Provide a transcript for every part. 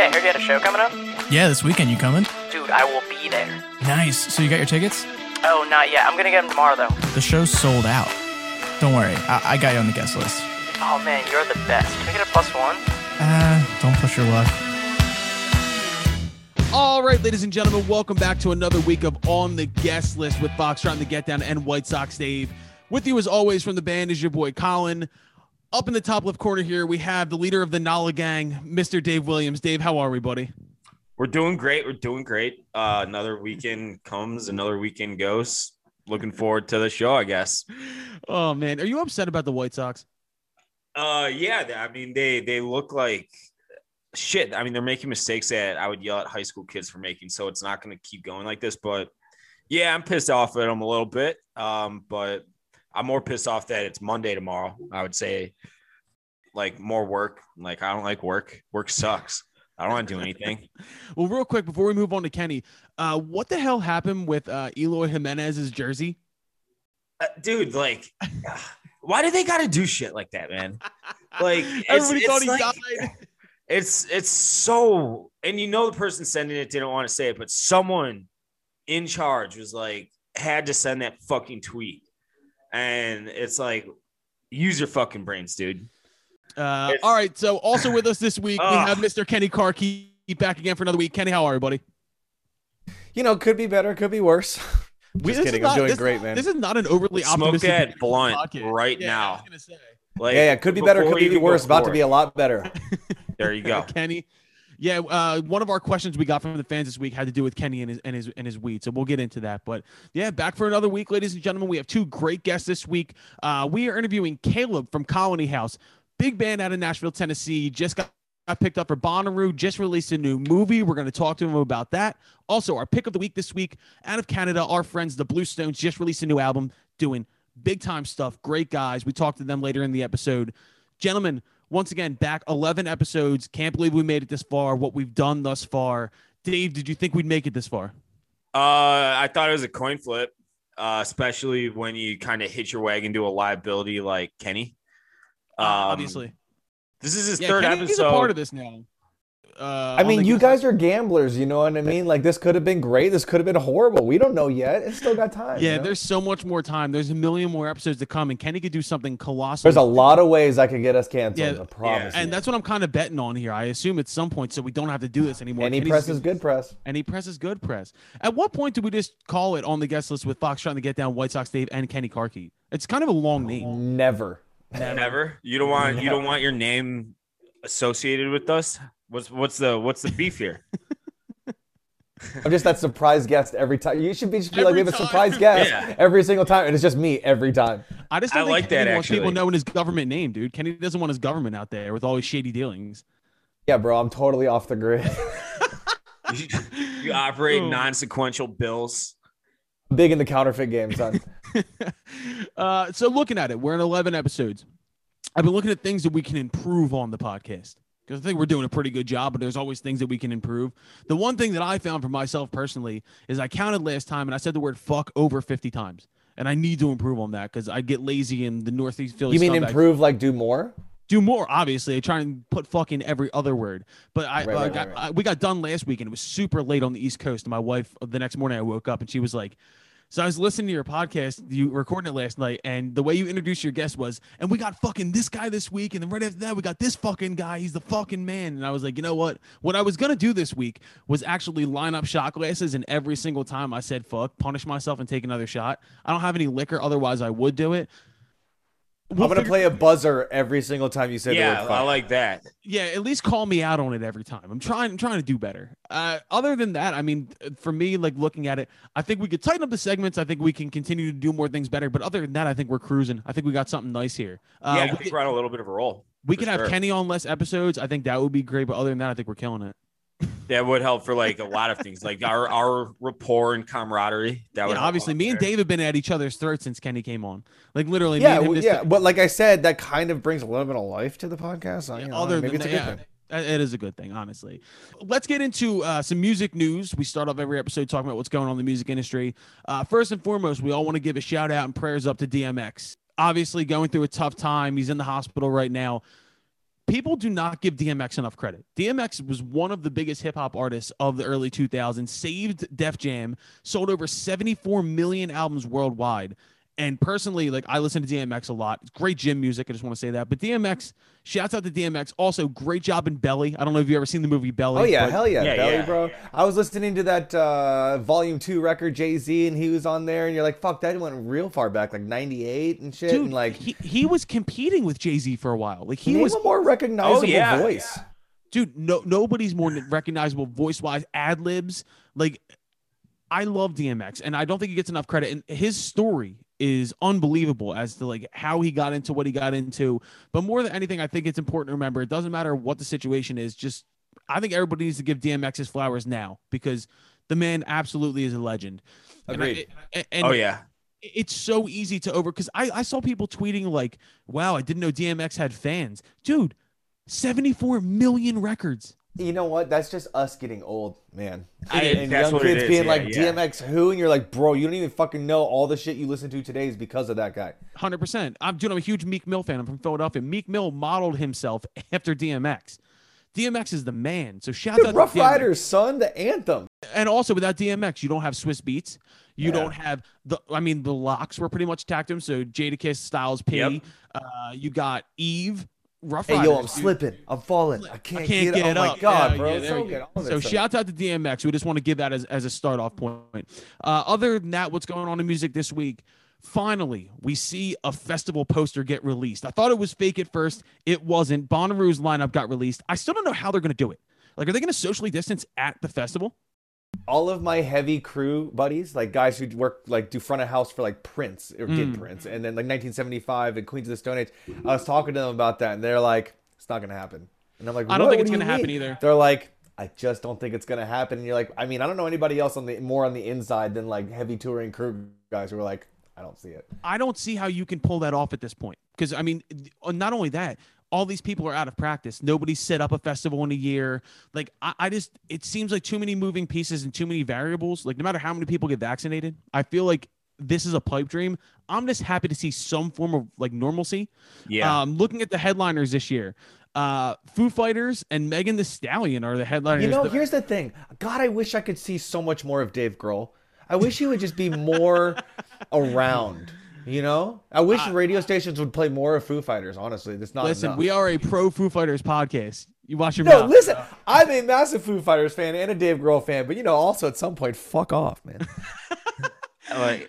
Hey, I heard you had a show coming up. Yeah, this weekend you coming? Dude, I will be there. Nice. So you got your tickets? Oh, not yet. I'm gonna get them tomorrow, though. The show's sold out. Don't worry, I, I got you on the guest list. Oh man, you're the best. Can I get a plus one? Uh, don't push your luck. All right, ladies and gentlemen, welcome back to another week of On the Guest List with Fox trying to get down and White Sox Dave. With you as always from the band is your boy Colin. Up in the top left corner here, we have the leader of the Nala Gang, Mr. Dave Williams. Dave, how are we, buddy? We're doing great. We're doing great. Uh, another weekend comes, another weekend goes. Looking forward to the show, I guess. Oh man, are you upset about the White Sox? Uh, yeah. I mean, they they look like shit. I mean, they're making mistakes that I would yell at high school kids for making. So it's not going to keep going like this. But yeah, I'm pissed off at them a little bit. Um, but I'm more pissed off that it's Monday tomorrow. I would say, like more work. Like I don't like work. Work sucks. I don't want to do anything. Well, real quick before we move on to Kenny, uh, what the hell happened with uh, Eloy Jimenez's jersey? Uh, dude, like, why do they got to do shit like that, man? Like, Everybody thought he like- died. It's it's so, and you know the person sending it didn't want to say it, but someone in charge was like had to send that fucking tweet, and it's like, use your fucking brains, dude. Uh, all right, so also with us this week we have Mr. Kenny Carkey back again for another week. Kenny, how are you, buddy? You know, could be better, could be worse. We- Just this is kidding. not- I'm doing this- great, man. This is not an overly Smoke optimistic that blunt podcast. right Yeah, I now. was gonna say. Like, yeah, yeah, could be better, could be worse. About to be a lot better. There you go. Kenny. Yeah, uh, one of our questions we got from the fans this week had to do with Kenny and his and his and his weed. So we'll get into that. But yeah, back for another week, ladies and gentlemen. We have two great guests this week. Uh, we are interviewing Caleb from Colony House, big band out of Nashville, Tennessee. Just got got picked up for Bonnaroo, just released a new movie. We're going to talk to him about that. Also, our pick of the week this week out of Canada, our friends, the Bluestones, just released a new album doing big time stuff. Great guys. We talked to them later in the episode. Gentlemen, once again, back 11 episodes. Can't believe we made it this far, what we've done thus far. Dave, did you think we'd make it this far? Uh, I thought it was a coin flip, uh, especially when you kind of hit your wagon to a liability like Kenny. Um, Obviously. this is his Yeah, third Kenny is episode. a part of this now. Uh, I mean, you guys are gamblers, you know what I mean? Like this could have been great. This could have been horrible. We don't know yet. It's still got time. Yeah, you know? there's so much more time. There's a million more episodes to come, and Kenny could do something colossal. There's a lot of ways I could get us canceled. Yeah, I promise. and that's what I'm kind of betting on here. I assume at some point, so we don't have to do this anymore. any Kenny's press is good press. Any press is good press. At what point do we just call it on the guest list with Fox trying to get down White Sox Dave and Kenny Carkey? It's kind of a long name. Never. Never. You don't want you don't want your name associated with us. What's what's the what's the beef here? I'm just that surprise guest every time. You should be, just be like we have a surprise time. guest Yeah. every single time, and it's just me every time. I just I don't think like Kenny that, wants people knowing his government name, dude. Kenny doesn't want his government out there with all his shady dealings. Yeah, bro, I'm totally off the grid. You, you operate Oh. non-sequential bills. Big in the counterfeit game, son. uh, so looking at it, we're in 11 episodes. I've been looking at things that we can improve on the podcast because I think we're doing a pretty good job, but there's always things that we can improve. The one thing that I found for myself personally is I counted last time and I said the word fuck over 50 times. And I need to improve on that because I get lazy in the Northeast Philly. You mean scumbag- improve like do more? do more obviously i try and put fuck in every other word but i, Right, uh, right, got, right, right. I- we got done last week and it was super late on the east coast and my wife the next morning i woke up and she was like so i was listening to your podcast you recorded it last night and the way you introduced your guest was and we got fucking this guy this week and then right after that we got this fucking guy he's the fucking man. And i was like you know what? What i was gonna do this week was actually line up shot glasses and every single time i said fuck punish myself and take another shot. I don't have any liquor otherwise i would do it We'll I'm gonna figure- play a buzzer every single time you say the word fuck. I like that. yeah at least call me out on it every time. I'm trying i'm trying to do better. Uh other than that i mean uh, for me like looking at it i think we could tighten up the segments. I think we can continue to do more things better. But other than that i think we're cruising. I think we got something nice here. Uh yeah, I we think could, we're on a little bit of a roll. we for could have kenny on less episodes. I think that would be great. But other than that i think we're killing it That would help for like a lot of things, like our our rapport and camaraderie. That would yeah, help obviously out me and there. Dave have been at each other's throats since kenny came on like literally me yeah, and him well, just- yeah, but like I said, that kind of brings a little bit of life to the podcast. I- Yeah, you know, other maybe than it's a good yeah, thing. It is a good thing, honestly. Let's get into uh, some music news. We start off every episode talking about what's going on in the music industry. Uh, first and foremost, we all want to give a shout out and prayers up to DMX. Obviously, going through a tough time. He's in the hospital right now. People do not give DMX enough credit. DMX was one of the biggest hip hop artists of the early 2000s, saved Def Jam, sold over 74 million albums worldwide. And personally, like I listen to DMX a lot. It's great gym music. I just want to say that. But DMX, shouts out to DMX. Also, great job in Belly. I don't know if you've ever seen the movie Belly. Oh yeah, but hell yeah, Yeah, Belly, yeah, bro. yeah. I was listening to that uh, Volume Two record, Jay Z, and he was on there, and you're like, "Fuck, that went real far back, like '98 and shit." Dude, and like, he, he was competing with Jay Z for a while. Like he was a more recognizable Oh, yeah. voice. dude no nobody's more recognizable voice wise ad libs like i love dmx and i don't think he gets enough credit and his story is unbelievable as to like how he got into what he got into but more than anything i think it's important to remember it doesn't matter what the situation is just i think everybody needs to give dmx his flowers now because the man absolutely is a legend And I- Agreed. and, and oh yeah. it's so easy to over because I, I saw people tweeting like wow i didn't know dmx had fans dude 74 million records You know what? That's just us getting old, man. I- and that's young what kids is, being yeah, like yeah. DMX who, and you're like, bro, you don't even fucking know all the shit you listen to today is because of that guy. Hundred percent. I'm dude. I'm a huge Meek Mill fan. I'm from Philadelphia. Meek Mill modeled himself after DMX. DMX is the man. So shout Dude, out Rough to DMX. Riders, son, the anthem. And also without DMX, you don't have Swizz Beatz. You Yeah. don't have the. I mean, the LOX were pretty much tacked him. So Jadakiss, Styles P. Yep. Uh, you got Eve. Rough Hey, Riders. yo, I'm dude. slipping. I'm falling. I can't, I can't get, get Oh up. my god, Yeah, bro. yeah, so go. All So shout out to DMX. We just want to give that as, as a start off point. Uh, other than that, what's going on in music this week? Finally, we see a festival poster get released. I thought it was fake at first. It wasn't. Bonnaroo's lineup got released. I still don't know how they're going to do it. Like, are they going to socially distance at the festival? All of my heavy crew buddies, like guys who work like do front of house for like Prince or did Mm. Prince, and then like 1975 and Queens of the Stone Age. I was talking to them about that, and they're like, "It's not gonna happen." And I'm like, I don't think it's do gonna happen mean?" either. They're like, "I just don't think it's gonna happen." And you're like, "I mean, I don't know anybody else on the more on the inside than like heavy touring crew guys who are like, I don't see it." I don't see how you can pull that off at this point. Because I mean, uh, not only that, all these people are out of practice. Nobody set up a festival in a year. Like I, I just, it seems like too many moving pieces and too many variables. Like no matter how many people get vaccinated, I feel like this is a pipe dream. I'm just happy to see some form of like normalcy. Yeah. Um, looking at the headliners this year, uh, Foo Fighters and Megan Thee Stallion are the headliners. You know, The- here's the thing. God, I wish I could see so much more of Dave Grohl. I wish he would just be more around. You know, I wish radio stations would play more of Foo Fighters. Honestly, that's not. listen, enough. we are a pro Foo Fighters podcast. You watch your No, mouth. listen. I'm a massive Foo Fighters fan and a Dave Grohl fan, but you know, also at some point, fuck off, man. like,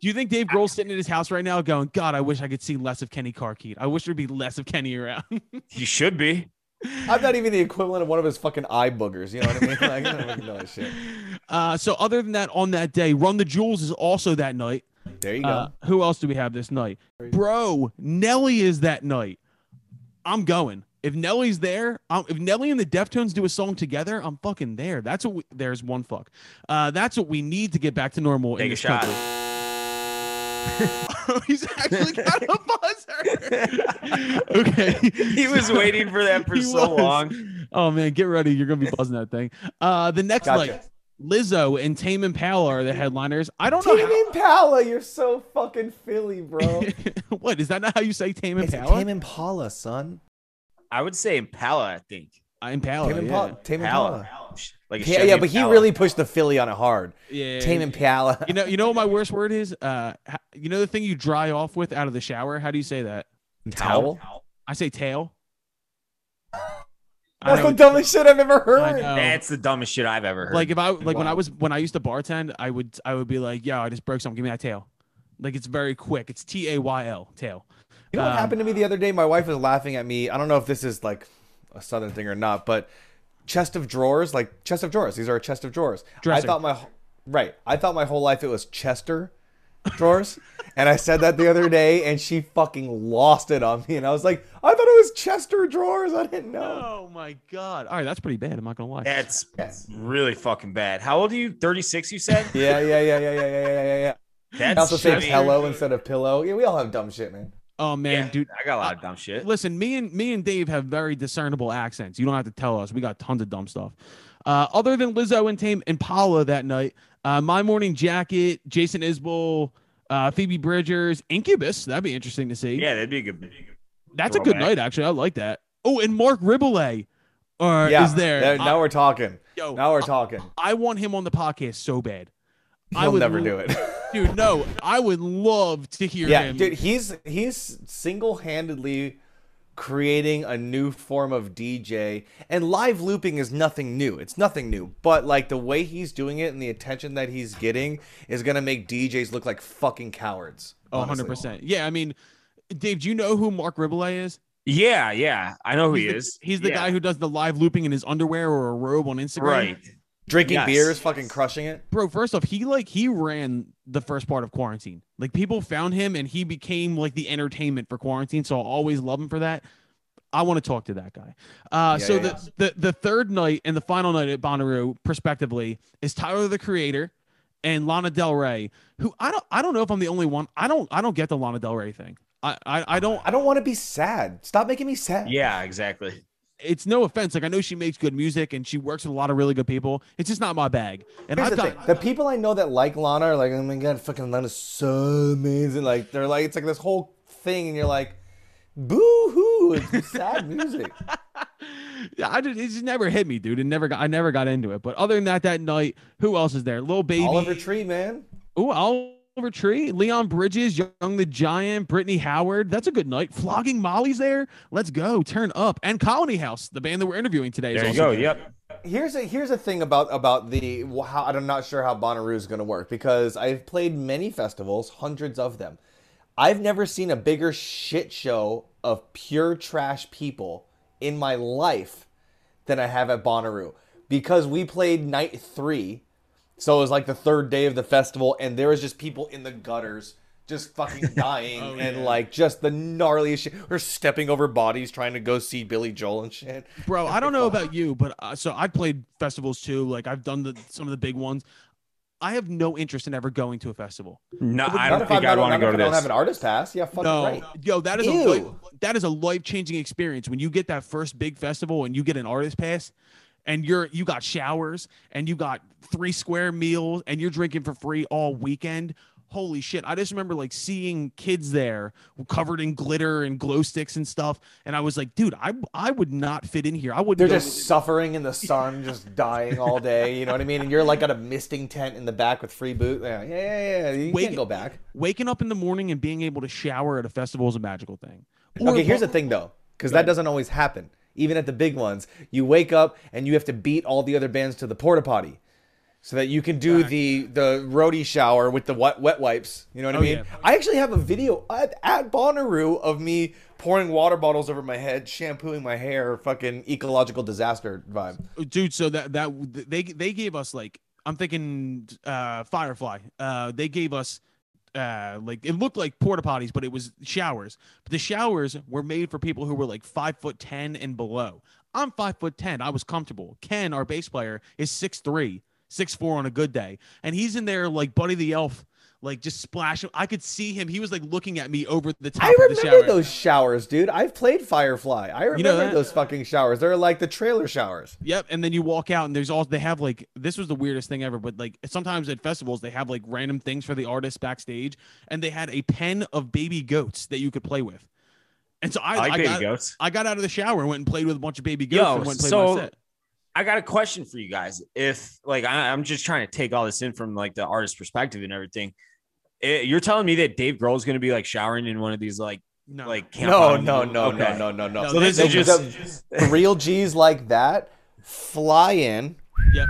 Do you think Dave Grohl's sitting in his house right now going, God, I wish I could see less of Kenny Carkeet. I wish there'd be less of Kenny around. you should be. I'm not even the equivalent of one of his fucking eye boogers. You know what I mean? Like, I don't know that shit. uh, so other than that, on that day, Run the Jewels is also that night. There you go. Uh, who else do we have this night? Bro, Nelly is that night. I'm going. If Nelly's there, um, if Nelly and the Deftones do a song together, I'm fucking there. That's what we, there's one fuck. Uh, that's what we need to get back to normal in Take a this shot. country. He's actually got a buzzer. okay. He was waiting for that for He so was. long. Oh man, get ready. You're gonna be buzzing that thing. Uh the next Gotcha. night, Lizzo and Tame Impala are the headliners. I don't know Tame Impala, you're so fucking Philly, bro. what is that not how you say Tame Impala? it's Tame Impala, son. I would say Impala. I think. Uh, Impala. Tame Impala. yeah. Tame Impala. Impala. Like a Yeah, yeah, but he Impala. really pushed the Philly on it hard. Yeah. Tame Impala. You know, you know what my worst word is? Uh, you know the thing you dry off with out of the shower. How do you say that? Towel. I say tail. I That's the dumbest shit I've ever heard. That's the dumbest shit I've ever heard. Like if I like when I was when I used to bartend, I would I would be like, "Yo, I just broke something. Give me that tail." Like it's very quick. It's T A Y L tail. You know what Um, happened to me the other day? My wife was laughing at me. I don't know if this is like a southern thing or not, but chest of drawers, like chest of drawers. These are a chest of drawers. Dresser. I thought my right. I thought my whole life it was Chester drawers, and I said that the other day, and she fucking lost it on me. And I was like, I thought it was Chester drawers. I didn't know. Oh my god! All right, that's pretty bad. I'm not gonna lie. that's Yes. really fucking bad. How old are you? Thirty six. You said. Yeah, yeah, yeah, yeah, yeah, yeah, yeah, yeah, yeah. I also say I mean, pillow instead of pillow. Yeah, we all have dumb shit, man. Oh man, Yeah, dude. I got a lot of dumb shit. Listen, me and me and Dave have very discernible accents. You don't have to tell us. We got tons of dumb stuff. Uh, other than Lizzo and Tame Impala that night, uh, My Morning Jacket, Jason Isbell, uh, Phoebe Bridgers, Incubus. That'd be interesting to see. Yeah, that'd be a good. That's a good throwback. night, actually. I like that. Oh, and Marc Rebillet uh, yeah, is there. there- I- now we're talking. yo, Now we're talking. I want him on the podcast so bad. I He'll would never lo- do it. dude. No, I would love to hear yeah, him. dude, he's he's single-handedly creating a new form of DJ, and live looping is nothing new. It's nothing new, but like the way he's doing it and the attention that he's getting is gonna make DJs look like fucking cowards. Oh, honestly. 100 percent. Yeah, I mean, Dave, do you know who Marc Rebillet is? Yeah, yeah. I know who he the, is. He's the Yeah. guy who does the live looping in his underwear or a robe on Instagram. Right. Drinking Yes. beers, fucking crushing it. Bro, first off, he like he ran the first part of quarantine. Like people found him and he became like the entertainment for quarantine. So I'll always love him for that. I want to talk to that guy. Uh, Yeah, so yeah, the, yeah. the the third night and the final night at Bonnaroo, prospectively, is Tyler the Creator and Lana Del Rey. Who I don't I don't know if I'm the only one. I don't I don't get the Lana Del Rey thing. I I, I don't. I don't want to be sad. Stop making me sad. Yeah, exactly. It's no offense. Like I know she makes good music and she works with a lot of really good people. It's just not my bag. And Here's I've the got thing: the people I know that like Lana are like, "Oh my god, fucking Lana's so amazing!" Like they're like, it's like this whole thing, and you're like, "Boo hoo!" It's sad music. Yeah, I just, it just never hit me, dude. It never got I never got into it. But other than that, that night, who else is there? Little baby. Oliver Tree, man. Ooh, Oliver Tree, Leon Bridges, Young the Giant, Brittany Howard. That's a good night. Flogging Molly's there. Let's go. Turn up. And Colony House, the band that we're interviewing today. is There you also go. there. Yep. Here's a here's a thing about about the how I'm not sure how Bonnaroo is going to work because I've played many festivals, hundreds of them. I've never seen a bigger shit show of pure trash people in my life than I have at Bonnaroo because we played night three, so it was like the third day of the festival, and there was just people in the gutters. Just fucking dying Oh, and yeah. like just the gnarliest shit. We're stepping over bodies trying to go see Billy Joel and shit. Bro, I don't know about you, but uh, so I played festivals too. Like I've done the, some of the big ones. I have no interest in ever going to a festival. No, I don't think I I'd want to go if to I don't have an artist pass. Yeah, fucking No, right. yo, that is a Ew. life, that is a life changing experience when you get that first big festival and you get an artist pass, and you're you got showers and you got three square meals and you're drinking for free all weekend. Holy shit! I just remember like seeing kids there covered in glitter and glow sticks and stuff, and I was like, dude, I I would not fit in here. I would. They're just suffering in the sun, just dying all day. You know what I mean? And you're like got a misting tent in the back with free boot. Yeah, yeah, yeah. yeah. You Wake- can't go back. waking up in the morning and being able to shower at a festival is a magical thing. Or- Okay, here's the thing though, because that doesn't always happen. Even at the big ones, you wake up and you have to beat all the other bands to the porta potty, so that you can do the the roadie shower with the wet wet wipes. You know what I Oh, mean? yeah. I actually have a video at, at Bonnaroo of me pouring water bottles over my head, shampooing my hair, fucking ecological disaster vibe. dude so that that they they gave us like i'm thinking uh firefly uh they gave us uh like it looked like porta potties but it was showers. But the showers were made for people who were like five foot ten and below. I'm five foot ten. I was comfortable. Ken our bass player is six three six four on a good day. And he's in there like buddy the elf like just splashing i could see him he was like looking at me over the top I of the remember shower those showers, dude. I've played Firefly. I remember know those fucking showers. They're like the trailer showers. Yep, and then you walk out, and there's all they have like this was the weirdest thing ever. But like sometimes at festivals, they have like random things for the artists backstage, and they had a pen of baby goats that you could play with. And so I, I like I baby got goats. I got out of the shower and went and played with a bunch of baby goats Yo, and went and played so- my set. I got a question for you guys. If like I, I'm just trying to take all this in from like the artist perspective and everything. Eh, you're telling me that Dave Grohl is going to be like showering in one of these like No, like camp No, no, no, Okay. no, no, no, no. No, So this is they- just the real G's like that fly in Yep.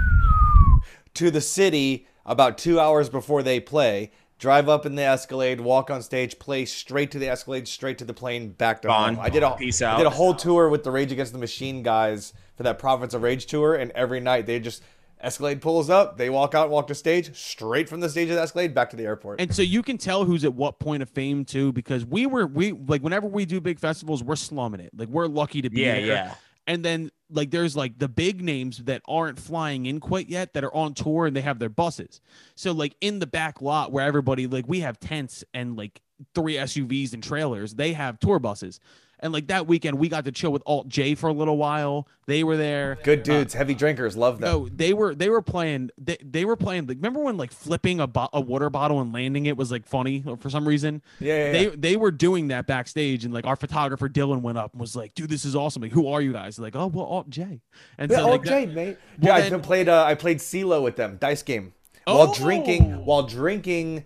to the city about two hours before they play, drive up in the Escalade, walk on stage, play straight to the Escalade, straight to the plane, back to Gone. home. I did a Peace I out. did a whole tour with the Rage Against the Machine guys for that Prophets of Rage tour, and every night they just Escalade pulls up, they walk out, walk to stage, straight from the stage of the Escalade back to the airport. And so you can tell who's at what point of fame too, because we were we like whenever we do big festivals, we're slumming it. Like we're lucky to be here. Yeah, there. yeah. And then like there's like the big names that aren't flying in quite yet that are on tour and they have their buses. So like in the back lot where everybody like we have tents and like three SUVs and trailers, they have tour buses. And like that weekend, we got to chill with Alt J for a little while. They were there. Good dudes, heavy drinkers, love them. No, they were they were playing. They, they were playing. Like, remember when like flipping a, bo- a water bottle and landing it was like funny for some reason? yeah, yeah, They yeah. they were doing that backstage, and like our photographer Dylan went up and was like, "Dude, this is awesome! Like, who are you guys?" Like, "Oh, well, Alt J." And Yeah, so like, that- mate. Well, yeah, I played. Uh, I played CeeLo with them, dice game, while Oh! drinking while drinking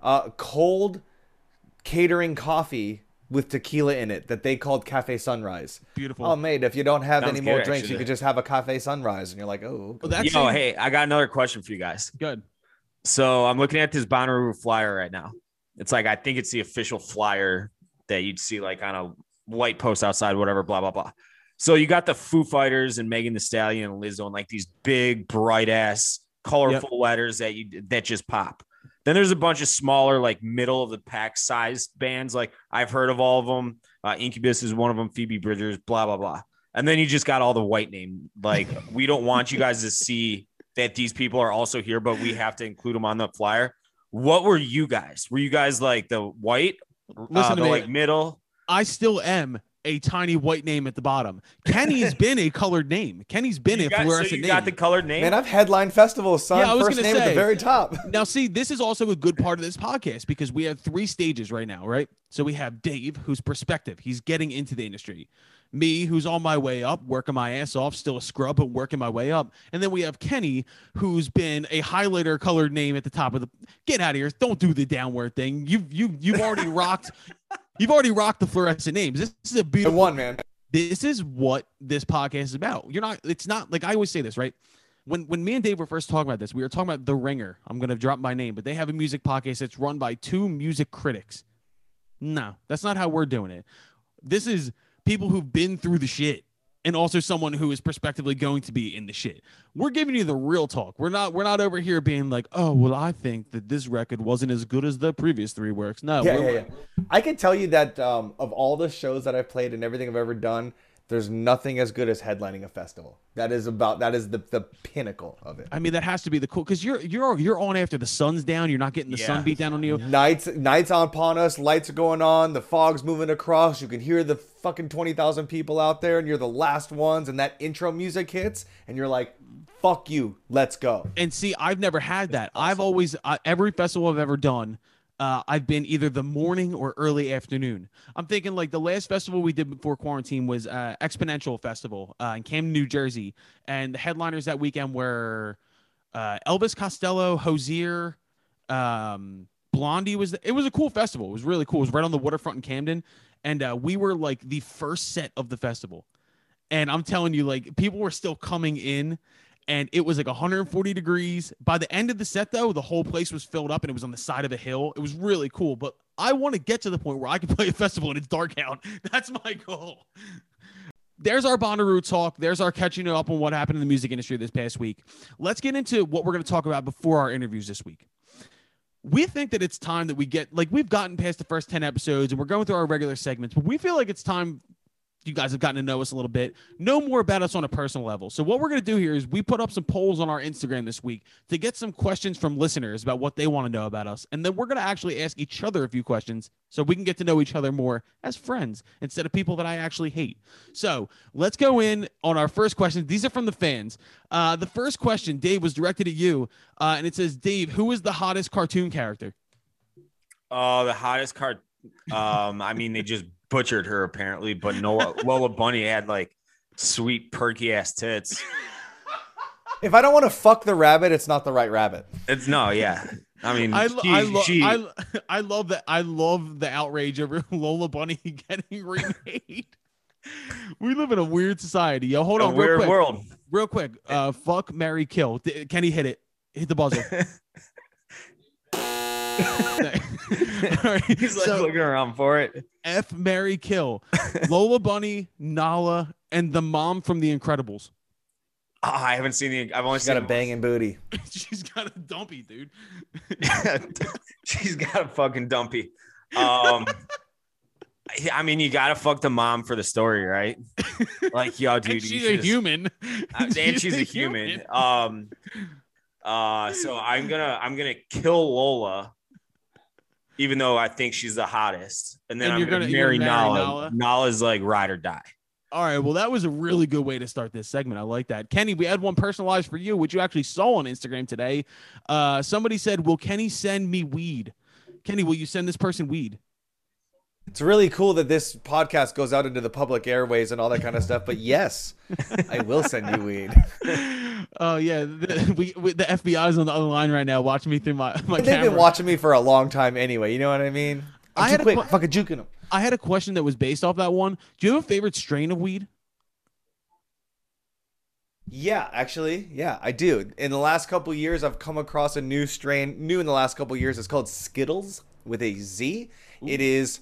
uh, cold catering coffee with tequila in it that they called Cafe Sunrise. beautiful. Oh, mate, if you don't have Sounds any more good, drinks, you could just have a Cafe Sunrise, and you're like, oh, Well, that's Yo, it. hey, I got another question for you guys. good. So I'm looking at this Bonnaroo flyer right now. It's like I think it's the official flyer that you'd see like on a white post outside, whatever, blah blah blah. So you got the Foo Fighters and Megan Thee Stallion and Lizzo and like these big, bright ass, colorful letters that you that just pop. Then there's a bunch of smaller, like middle of the pack size bands. Like I've heard of all of them. Uh, Incubus is one of them. Phoebe Bridgers, blah blah blah. And then you just got all the white name. Like we don't want you guys to see that these people are also here, but we have to include them on the flyer. What were you guys? Were you guys like the white, Listen uh, to the me. like middle? I still am a tiny white name at the bottom. Kenny's been a colored name. Kenny's been You a got, so fluorescent you name. got the colored name. man, I've headlined festivals, son. Yeah, I was First gonna name at the very top. Now, see, this is also a good part of this podcast because we have three stages right now, right? So we have Dave, who's perspective. He's getting into the industry. Me, who's on my way up, working my ass off, still a scrub, but working my way up. And then we have Kenny, who's been a highlighter colored name at the top of the. Get out of here! Don't do the downward thing. You've you you've already rocked. You've already rocked the fluorescent names. This is a beautiful one, man. this is what this podcast is about. You're not, it's not like I always say this, right? When when me and Dave were first talking about this, we were talking about The Ringer. I'm gonna drop my name, but they have a music podcast that's run by two music critics. No, that's not how we're doing it. This is people who've been through the shit and also someone who is prospectively going to be in the shit. We're giving you the real talk. We're not we're not over here being like, oh well, I think that this record wasn't as good as the previous three works. No, Yeah, we're- yeah, yeah. I can tell you that um, of all the shows that I've played and everything I've ever done, there's nothing as good as headlining a festival. That is about that is the the pinnacle of it. I mean, that has to be the cool because you're you're you're on after the sun's down. You're not getting the sun beat down on you. Nights nights on upon us, lights are going on, the fog's moving across. You can hear the fucking twenty thousand people out there, and you're the last ones, and that intro music hits, and you're like, "Fuck you, let's go." And see, I've never had that. I've always uh, every festival I've ever done, uh, I've been either the morning or early afternoon. I'm thinking like the last festival we did before quarantine was uh, Exponential Festival uh, in Camden, New Jersey, and the headliners that weekend were uh, Elvis Costello, Hozier, um, Blondie was. it was a cool festival. It was really cool. It was right on the waterfront in Camden, and uh, we were like the first set of the festival. And I'm telling you, like people were still coming in, and it was like 140 degrees. By the end of the set, though, the whole place was filled up, and it was on the side of a hill. It was really cool. But I want to get to the point where I can play a festival and it's dark out. That's my goal. There's our Bonnaroo talk. There's our catching up on what happened in the music industry this past week. Let's get into what we're going to talk about before our interviews this week we think that it's time that we get like we've gotten past the first 10 episodes and we're going through our regular segments but we feel like it's time you guys have gotten to know us a little bit. Know more about us on a personal level. So what we're going to do here is we put up some polls on our instagram this week to get some questions from listeners about what they want to know about us. And then we're going to actually ask each other a few questions so we can get to know each other more as friends instead of people that i actually hate. So let's go in on our first question. These are from the fans. Uh, the first question dave was directed at you uh, and it says dave who is the hottest cartoon character? Oh, the hottest card. Um, I mean, they just butchered her apparently, but Noah Lola Bunny had like sweet perky ass tits. If I don't want to fuck the rabbit, it's not the right rabbit. It's no, yeah. I mean, I, lo- she, I, lo- she- I, I love that. I love the outrage over Lola Bunny getting remade. we live in a weird society. Yo, hold a on, real weird quick, world. real quick. Uh, fuck, Mary, kill. D- Kenny hit it. Hit the buzzer. All right, He's like so looking around for it. F, Mary, kill. Lola Bunny, Nala, and the mom from The Incredibles. Oh, I haven't seen the. I've only She's got a seen. banging booty. She's got a dumpy, dude. She's got a fucking dumpy. Um, I mean, you gotta fuck the mom for the story, right? Like, yo, dude, and she's a should- human. Uh, and she's a human. Um, uh, so I'm gonna I'm gonna kill Lola, even though I think she's the hottest. And then And I'm gonna- you're marry marry Nala. Nala? Nala's like ride or die. All right. Well, that was a really good way to start this segment. I like that. Kenny, we had one personalized for you, which you actually saw on Instagram today. Uh, somebody said, Will Kenny send me weed? Kenny, will you send this person weed? It's really cool that this podcast goes out into the public airways and all that kind of stuff. But yes, I will send you weed. Oh yeah, the, we, we, the FBI is on the other line right now, watching me through my my They've camera. been watching me for a long time anyway. You know what I mean? I'm I had a quick, que- fucking juking them. I had a question that was based off that one. Do you have a favorite strain of weed? Yeah, actually, yeah, I do. In the last couple years, I've come across a new strain. New in the last couple years, it's called Skittles with a Z. It is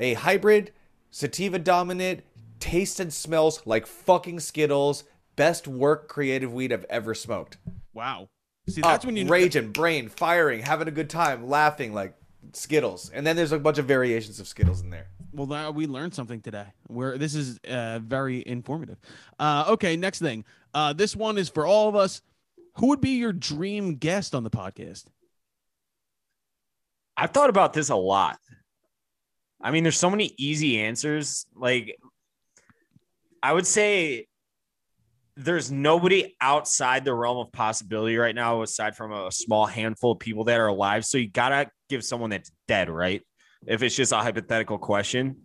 a hybrid sativa dominant, tastes and smells like fucking Skittles. Best work creative weed I've ever smoked. Wow. See, that's Up, when you raging, brain firing, having a good time, laughing like Skittles. And then there's a bunch of variations of Skittles in there. Well, now we learned something today. Where this is uh, very informative. Uh, okay, next thing. Uh, this one is for all of us. Who would be your dream guest on the podcast? I've thought about this a lot. I mean, there's so many easy answers. Like, I would say there's nobody outside the realm of possibility right now, aside from a small handful of people that are alive. So you gotta give someone that's dead, right? If it's just a hypothetical question,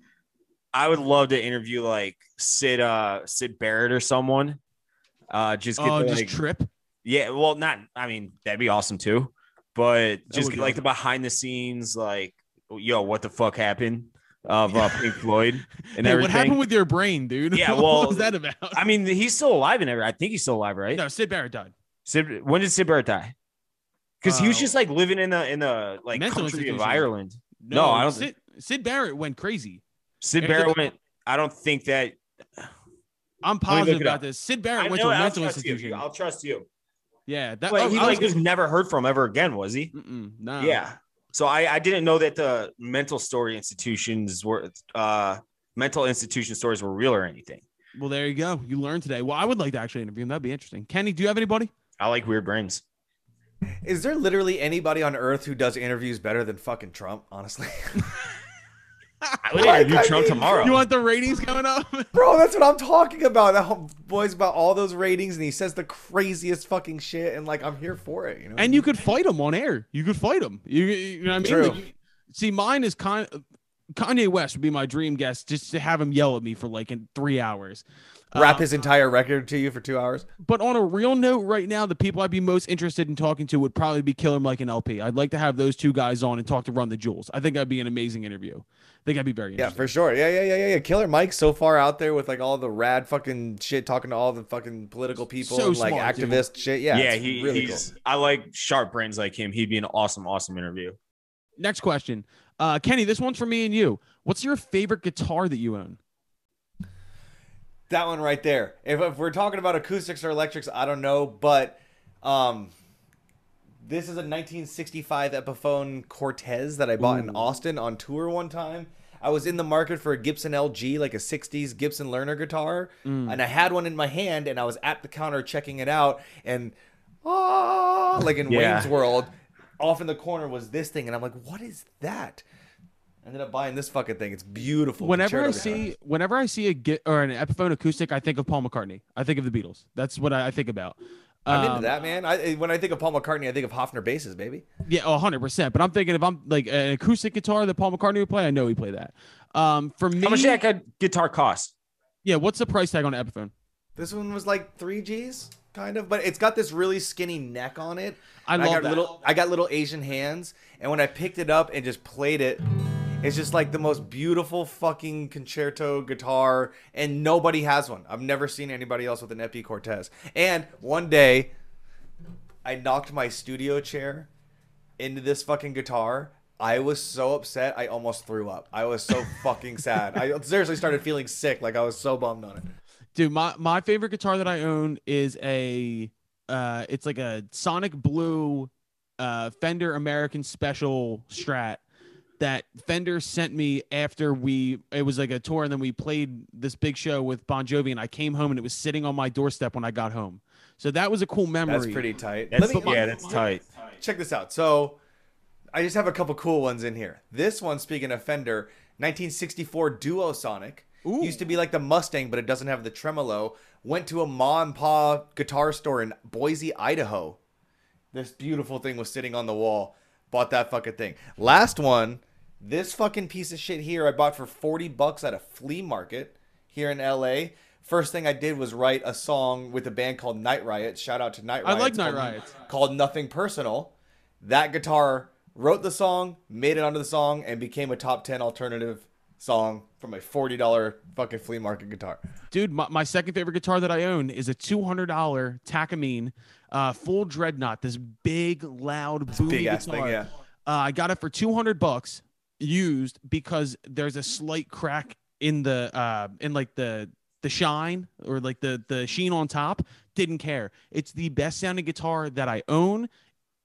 I would love to interview like Syd, uh, Syd Barrett or someone. Uh, just get Oh, the, just like, trip. yeah, well, not. I mean, that'd be awesome too. But just get, like awesome. the behind the scenes, like, yo, what the fuck happened of uh, Pink Floyd and Hey, everything. what happened with your brain, dude? Yeah, well, what was that about? I mean, he's still alive and everything. I think he's still alive, right? no, Syd Barrett died. Syd, when did Syd Barrett die? Because he was Uh, just like living in the in the like country of. Ireland. No, I don't Syd, Syd Barrett went crazy. Syd Barrett went. I don't think that. I'm positive about this. Syd I Barrett went know, to a mental institution. you. I'll trust you. yeah, that. But oh, he I like was, was never heard from ever again, was he? No. Yeah. So I, I didn't know that the mental story institutions were uh mental institution stories were real or anything. Well, there you go. You learned today. Well, I would like to actually interview him. That'd be interesting. Kenny, do you have anybody? I like weird brains. Is there literally anybody on earth who does interviews better than fucking Trump, honestly? I would Like, interview I Trump mean, tomorrow. You want the ratings coming up? Bro, that's what I'm talking about. That whole boy's about all those ratings and he says the craziest fucking shit and like I'm here for it, you know? and you could fight him on air. You could fight him. You, you know what I mean? True. Like, see, mine is kind. Kanye West would be my dream guest, just to have him yell at me for like in three hours. rap Uh, his entire record to you for 2 hours. But on a real note, right now, the people I'd be most interested in talking to would probably be Killer Mike and El-P. I'd like to have those two guys on and talk to Run the Jewels. I think that'd be an amazing interview. I think I'd be very Yeah, for sure. Yeah, yeah, yeah, yeah, yeah. Killer Mike's so far out there with like all the rad fucking shit talking to all the fucking political people So and like smart, dude. activist shit. Yeah. Yeah, he, really he's. cool. I like sharp brains like him. He'd be an awesome, awesome interview. Next question, uh, Kenny. This one's for me and you. What's your favorite guitar that you own? That one right there. If, if we're talking about acoustics or electrics, I don't know, but um this is a 1965 Epiphone Cortez that I bought in Austin on tour one time. I was in the market for a Gibson LG, like a 60s Gibson Learner guitar, and I had one in my hand and I was at the counter checking it out and ah, like in Yeah. Wayne's World, off in the corner was this thing and I'm like, "What is that?" I Ended up buying this fucking thing. It's beautiful. Whenever I concerto guitar. see, whenever I see a git or an Epiphone acoustic, I think of Paul McCartney. I think of the Beatles. That's what I, I think about. I'm Um, into that, man. I, when I think of Paul McCartney, I think of Hofner basses, baby. Yeah, oh, 100%. But I'm thinking if I'm like an acoustic guitar that Paul McCartney would play, I know he play that. Um, for me, How much did that gu- guitar cost? yeah, what's the price tag on an Epiphone? This one was like three G's, kind of, but it's got this really skinny neck on it. I love got that. little. I got little Asian hands, and when I picked it up and just played it, it's just like the most beautiful fucking concerto guitar, and nobody has one. I've never seen anybody else with an Epi Cortez. And one day, I knocked my studio chair into this fucking guitar. I was so upset, I almost threw up. I was so fucking sad. I seriously started feeling sick, like I was so bummed on it. Dude, my, my favorite guitar that I own is a uh it's like a Sonic Blue uh Fender American Special Strat that Fender sent me after we it was like a tour and then we played this big show with Bon Jovi and I came home and it was sitting on my doorstep when I got home. So that was a cool memory. That's pretty tight. That's, Let me- yeah, that's tight. check this out. So I just have a couple cool ones in here. This one, speaking of Fender, 1964 Duo Sonic. Ooh. Used to be like the Mustang, but it doesn't have the tremolo. Went to a ma and pa guitar store in Boise, Idaho. This beautiful thing was sitting on the wall. Bought that fucking thing. Last one, this fucking piece of shit here I bought for 40 bucks at a flea market here in LA. First thing I did was write a song with a band called Night Riot. Shout out to Night Riot. I like Night Riot. Called Nothing Personal. That guitar wrote the song, made it onto the song, and became a top 10 alternative song from a $40 fucking flea market guitar. Dude, my, my second favorite guitar that I own is a $200 Takamine uh, full dreadnought. This big, loud, boomy Big guitar. thing, yeah. Uh, I got it for 200 bucks used because there's a slight crack in the uh in like the the shine or like the the sheen on top. Didn't care. It's the best sounding guitar that I own.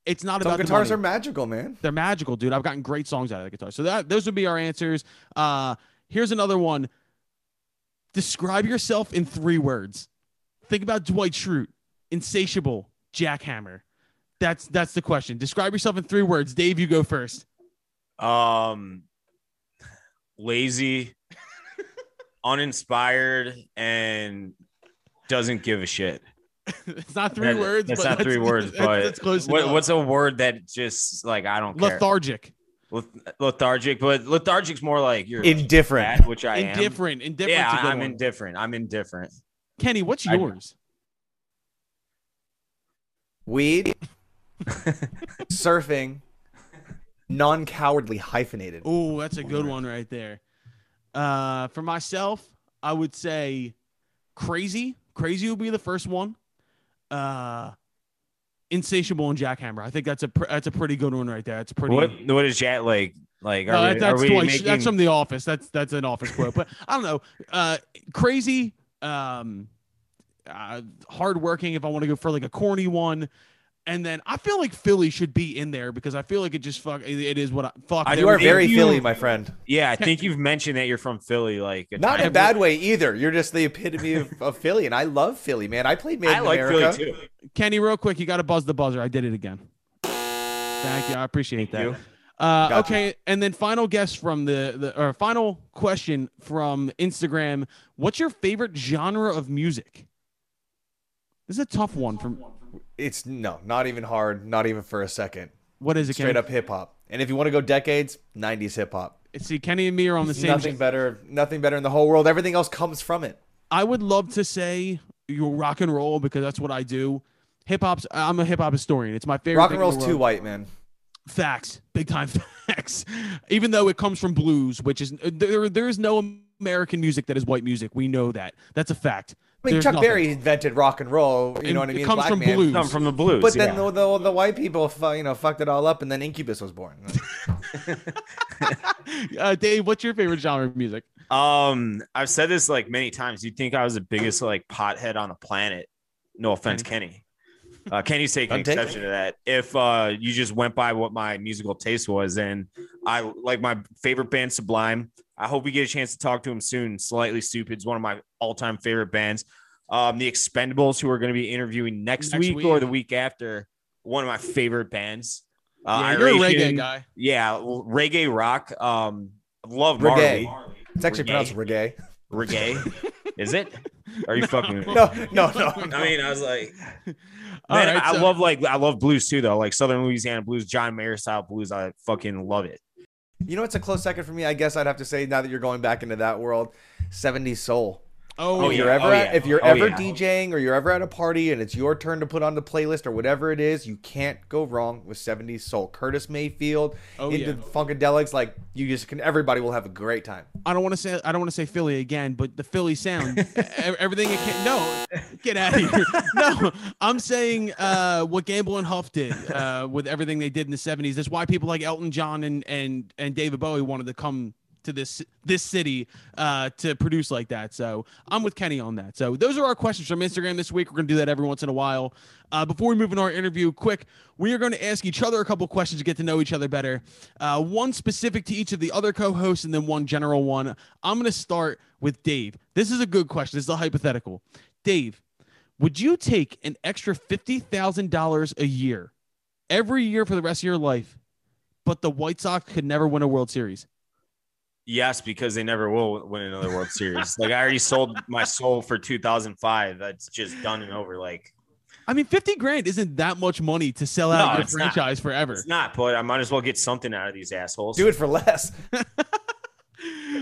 It's not Some about the guitars money. are magical, man. They're magical, dude. I've gotten great songs out of the guitar. So that those would be our answers. Uh here's another one. Describe yourself in three words. Think about Dwight Schrute, insatiable, jackhammer. That's that's the question. Describe yourself in three words. Dave, you go first. Um, lazy, uninspired, and doesn't give a shit. it's not three That- words. It's but not three words, but that's close what, what's a word that just like I don't care? lethargic, lethargic, but lethargic's more like you're Indifferent. bad, which I am. indifferent, indifferent. Yeah, I'm one. indifferent. I'm indifferent. Kenny, what's I- yours? Weed, surfing, non cowardly hyphenated. Oh, that's a good one right there. Uh, for myself, I would say crazy. Crazy would be the first one. Uh, insatiable and jackhammer. I think that's a pr- that's a pretty good one right there. It's pretty. What what is that like? Like are No, we, that's are we making? That's from The Office. That's that's an Office quote. But I don't know. Uh, crazy. Um, uh, hardworking. If I want to go for like a corny one, and then I feel like Philly should be in there because I feel like it just fuck. It, it is what I fuck. I You are very you- Philly, my friend. yeah, I think you've mentioned that you're from Philly. Like Not in a bad way either. You're just the epitome of, of Philly, and I love Philly, man. I played Made I in like America. Philly too. Kenny, real quick, you got to buzz the buzzer. I did it again. Thank you. I appreciate Thank that. you. Uh, Gotcha. okay, and then final guess from the the or final question from Instagram. What's your favorite genre of music? This is a tough one. From It's no, not even hard, not even for a second. what is it? Straight Kenny? up hip hop. And if you want to go decades, 90s hip hop. See, Kenny and me are on the same. Nothing better, nothing better in the whole world. Everything else comes from it. I would love to say you rock and roll because that's what I do. Hip hop's. I'm a hip hop historian. It's my favorite. Rock and roll's too white, man. Facts, big time facts. Even though it comes from blues, which is there, there is no American music that is white music. We know that. That's a fact. I mean, There's Chuck nothing. Berry invented rock and roll. You It- know what I mean? it comes Black from man. blues. Come from the blues. But then yeah. the, the the white people, fu- you know, fucked it all up, and then Incubus was born. uh, Dave, what's your favorite genre of music? Um, I've said this like many times. You'd think I was the biggest like pothead on the planet. No offense, Kenny. Uh, Kenny's taking I'm taking exception to that. If uh, you just went by what my musical taste was, and I like my favorite band, Sublime. I hope we get a chance to talk to him soon. Slightly Stoopid is one of my all-time favorite bands. Um, the Expendables, who are going to be interviewing next, Next week, or the week after, one of my favorite bands. Uh, yeah, you're a reggae guy. Yeah, reggae rock. Um, love Reggae. Marley. It's actually Reggae. pronounced reggae. Reggae? Is it? Are you fucking with me? No, no, no. I mean, I was like, man, right, I so- love like I love blues too, though. Like Southern Louisiana blues, John Mayer style blues. I fucking love it. You know, it's a close second for me. I guess I'd have to say now that you're going back into that world, 70s soul. Oh, if yeah. you're ever Oh, yeah. if you're Oh, ever yeah. DJing or you're ever at a party and it's your turn to put on the playlist or whatever it is, you can't go wrong with 70s soul. Curtis Mayfield Oh, into. Funkadelics, like you just can. Everybody will have a great time. I don't want to say I don't want to say Philly again, but the Philly sound, everything it can. No, get out of here. No, I'm saying uh, what Gamble and Huff did uh, with everything they did in the '70s. That's why people like Elton John and and and David Bowie wanted to come to this this city uh, to produce like that. So I'm with Kenny on that. So those are our questions from Instagram this week. We're gonna do that every once in a while. Uh, before we move into our interview, quick, we are going to ask each other a couple questions to get to know each other better. Uh, one specific to each of the other co-hosts, and then one general one. I'm to start with Dave. This is a good question. This is a hypothetical. Dave, would you take an extra fifty thousand dollars a year, every year for the rest of your life, but the White Sox could never win a World Series. Yes, because they never will win another World Series. Like I already sold my soul for 2005. That's just done and over. Like I mean, 50 grand isn't that much money to sell out No, your it's not. franchise forever. it's not, but I might as well get something out of these assholes. Do it for less.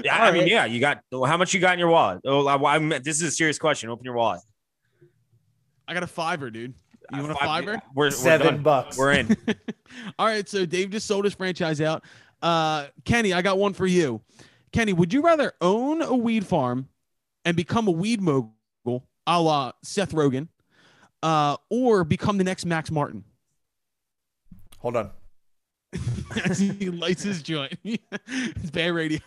Yeah, All I mean, right. yeah, you got how much you got in your wallet? Oh, I, I meant- this is a serious question. Open your wallet. I got a fiver, dude. You want a fiver? We're, we're Seven done. bucks. We're in. All right, so Dave just sold his franchise out. Uh, Kenny, I got one for you. Kenny, would you rather own a weed farm and become a weed mogul, a la Seth Rogen, uh, or become the next Max Martin? Hold on. As he lights his joint. it's bad radio.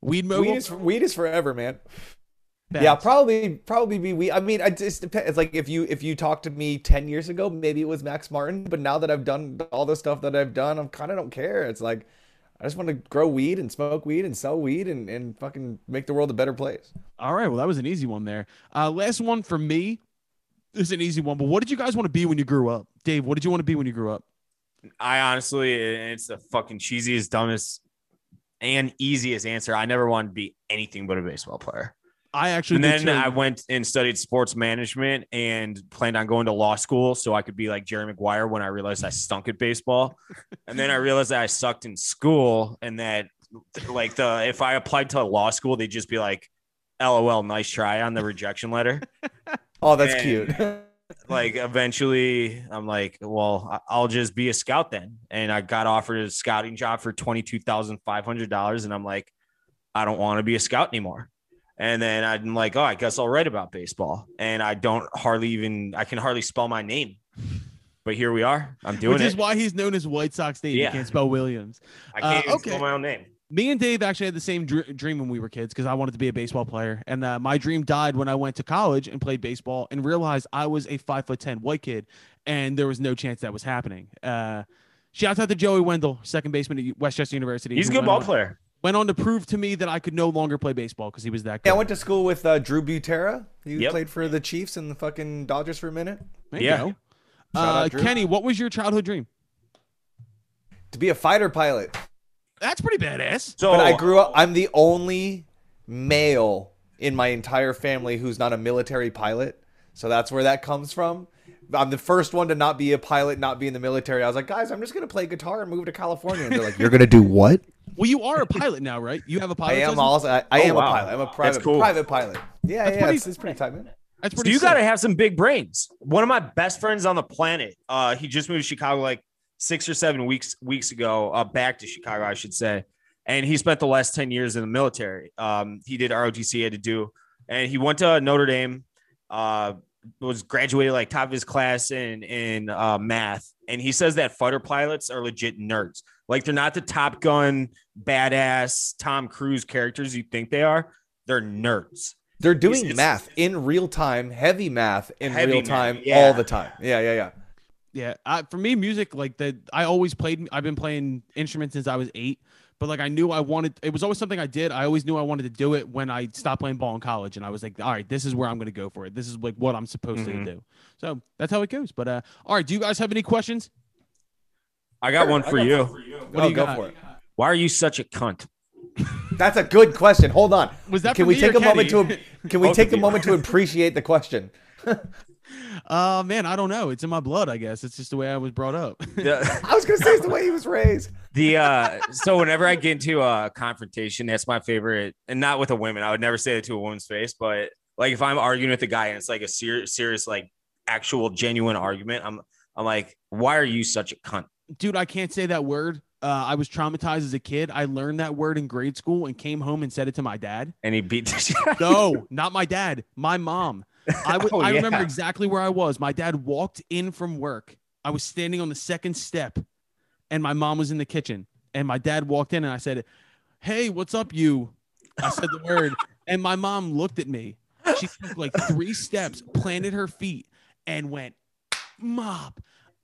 Weed mogul. Weed is weed is forever, man. Bad. Yeah, probably probably be we. I mean, it just depends. It's like if you if you talked to me ten years ago, maybe it was Max Martin. But now that I've done all the stuff that I've done, I'm kind of don't care. It's like I just want to grow weed and smoke weed and sell weed and and fucking make the world a better place. All right. Well, that was an easy one there. Uh, last one for me is an easy one. But what did you guys want to be when you grew up? Dave, what did you want to be when you grew up? I honestly, it's the fucking cheesiest, dumbest, and easiest answer. I never wanted to be anything but a baseball player. I actually And then too. I went and studied sports management and planned on going to law school so I could be like Jerry Maguire when I realized I stunk at baseball. and then I realized that I sucked in school and that like the if I applied to law school, they'd just be like, LOL, nice try on the rejection letter. Oh, that's And- cute. like eventually I'm like, well, I'll just be a scout then. And I got offered a scouting job for $22,500. And I'm like, I don't want to be a scout anymore. And then I'm like, oh, I guess I'll write about baseball. And I don't hardly even, I can hardly spell my name. But here we are. I'm doing Which is why he's known as White Sox Dave. Yeah. You can't spell Williams. I can't uh, even okay. spell my own name. Me and Dave actually had the same dr- dream when we were kids because I wanted to be a baseball player, and uh, my dream died when I went to college and played baseball and realized I was a five foot ten white kid, and there was no chance that was happening. Uh, shouts out to Joey Wendell, second baseman at West Chester University. He's a good ball on- player. Went on to prove to me that I could no longer play baseball because he was that good. yeah, I went to school with uh, Drew Butera. You Yep. played for the Chiefs and the fucking Dodgers for a minute. There you Yeah. go. Uh. Kenny, what was your childhood dream? To be a fighter pilot. That's pretty badass. So But I grew up. I'm the only male in my entire family who's not a military pilot, so that's where that comes from. I'm the first one to not be a pilot, not be in the military. I was like, guys, I'm just gonna play guitar and move to California. And they're like, you're gonna do what? Well, you are a pilot now, right? You have a pilot. I am license? also. I, I Oh, am wow. a pilot. I'm a private cool. private pilot. Yeah, That's yeah, pretty- it's, it's pretty tight, man. That's So pretty. you sick. got to have some big brains. One of my best friends on the planet, uh, he just moved to Chicago like six or seven weeks weeks ago, uh, back to Chicago, I should say. And he spent the last 10 years in the military. Um, he did ROTC, he had to do, and he went to Notre Dame, uh, was graduated like top of his class in, in uh, math. And he says that fighter pilots are legit nerds. Like they're not the Top Gun, badass Tom Cruise characters you think they are. They're nerds. They're doing it's- math in real time, heavy math in Heavy real math, time yeah. all the time. Yeah, yeah, yeah. Yeah, I, for me, music like that. I always played. I've been playing instruments since I was eight. But like I knew I wanted. It was always something I did. I always knew I wanted to do it when I stopped playing ball in college, and I was like, all right, this is where I'm going to go for it. This is like what I'm supposed Mhm. to do. So that's how it goes. But uh, all right, do you guys have any questions? I got one for you. What oh, do you go got? for it. Why are you such a cunt? That's a good question. Hold on. Was that can we take or a moment to can we Both take a moment to appreciate the question? Uh, man, I don't know. It's in my blood. I guess it's just the way I was brought up. The, I was gonna say it's the way he was raised. The uh, so whenever I get into a confrontation, that's my favorite, and not with a woman. I would never say it to a woman's face, but like if I'm arguing with a guy and it's like a serious, serious, like actual genuine argument, I'm I'm like, why are you such a cunt? Dude, I can't say that word. Uh, I was traumatized as a kid. I learned that word in grade school and came home and said it to my dad. And he beat the shit. No, not my dad. My mom. I would- Oh, I remember exactly where I was. My dad walked in from work. I was standing on the second step, and my mom was in the kitchen. And my dad walked in, and I said, "Hey, what's up, you?" I said the word, and my mom looked at me. She took like three steps, planted her feet, and went, "Mop."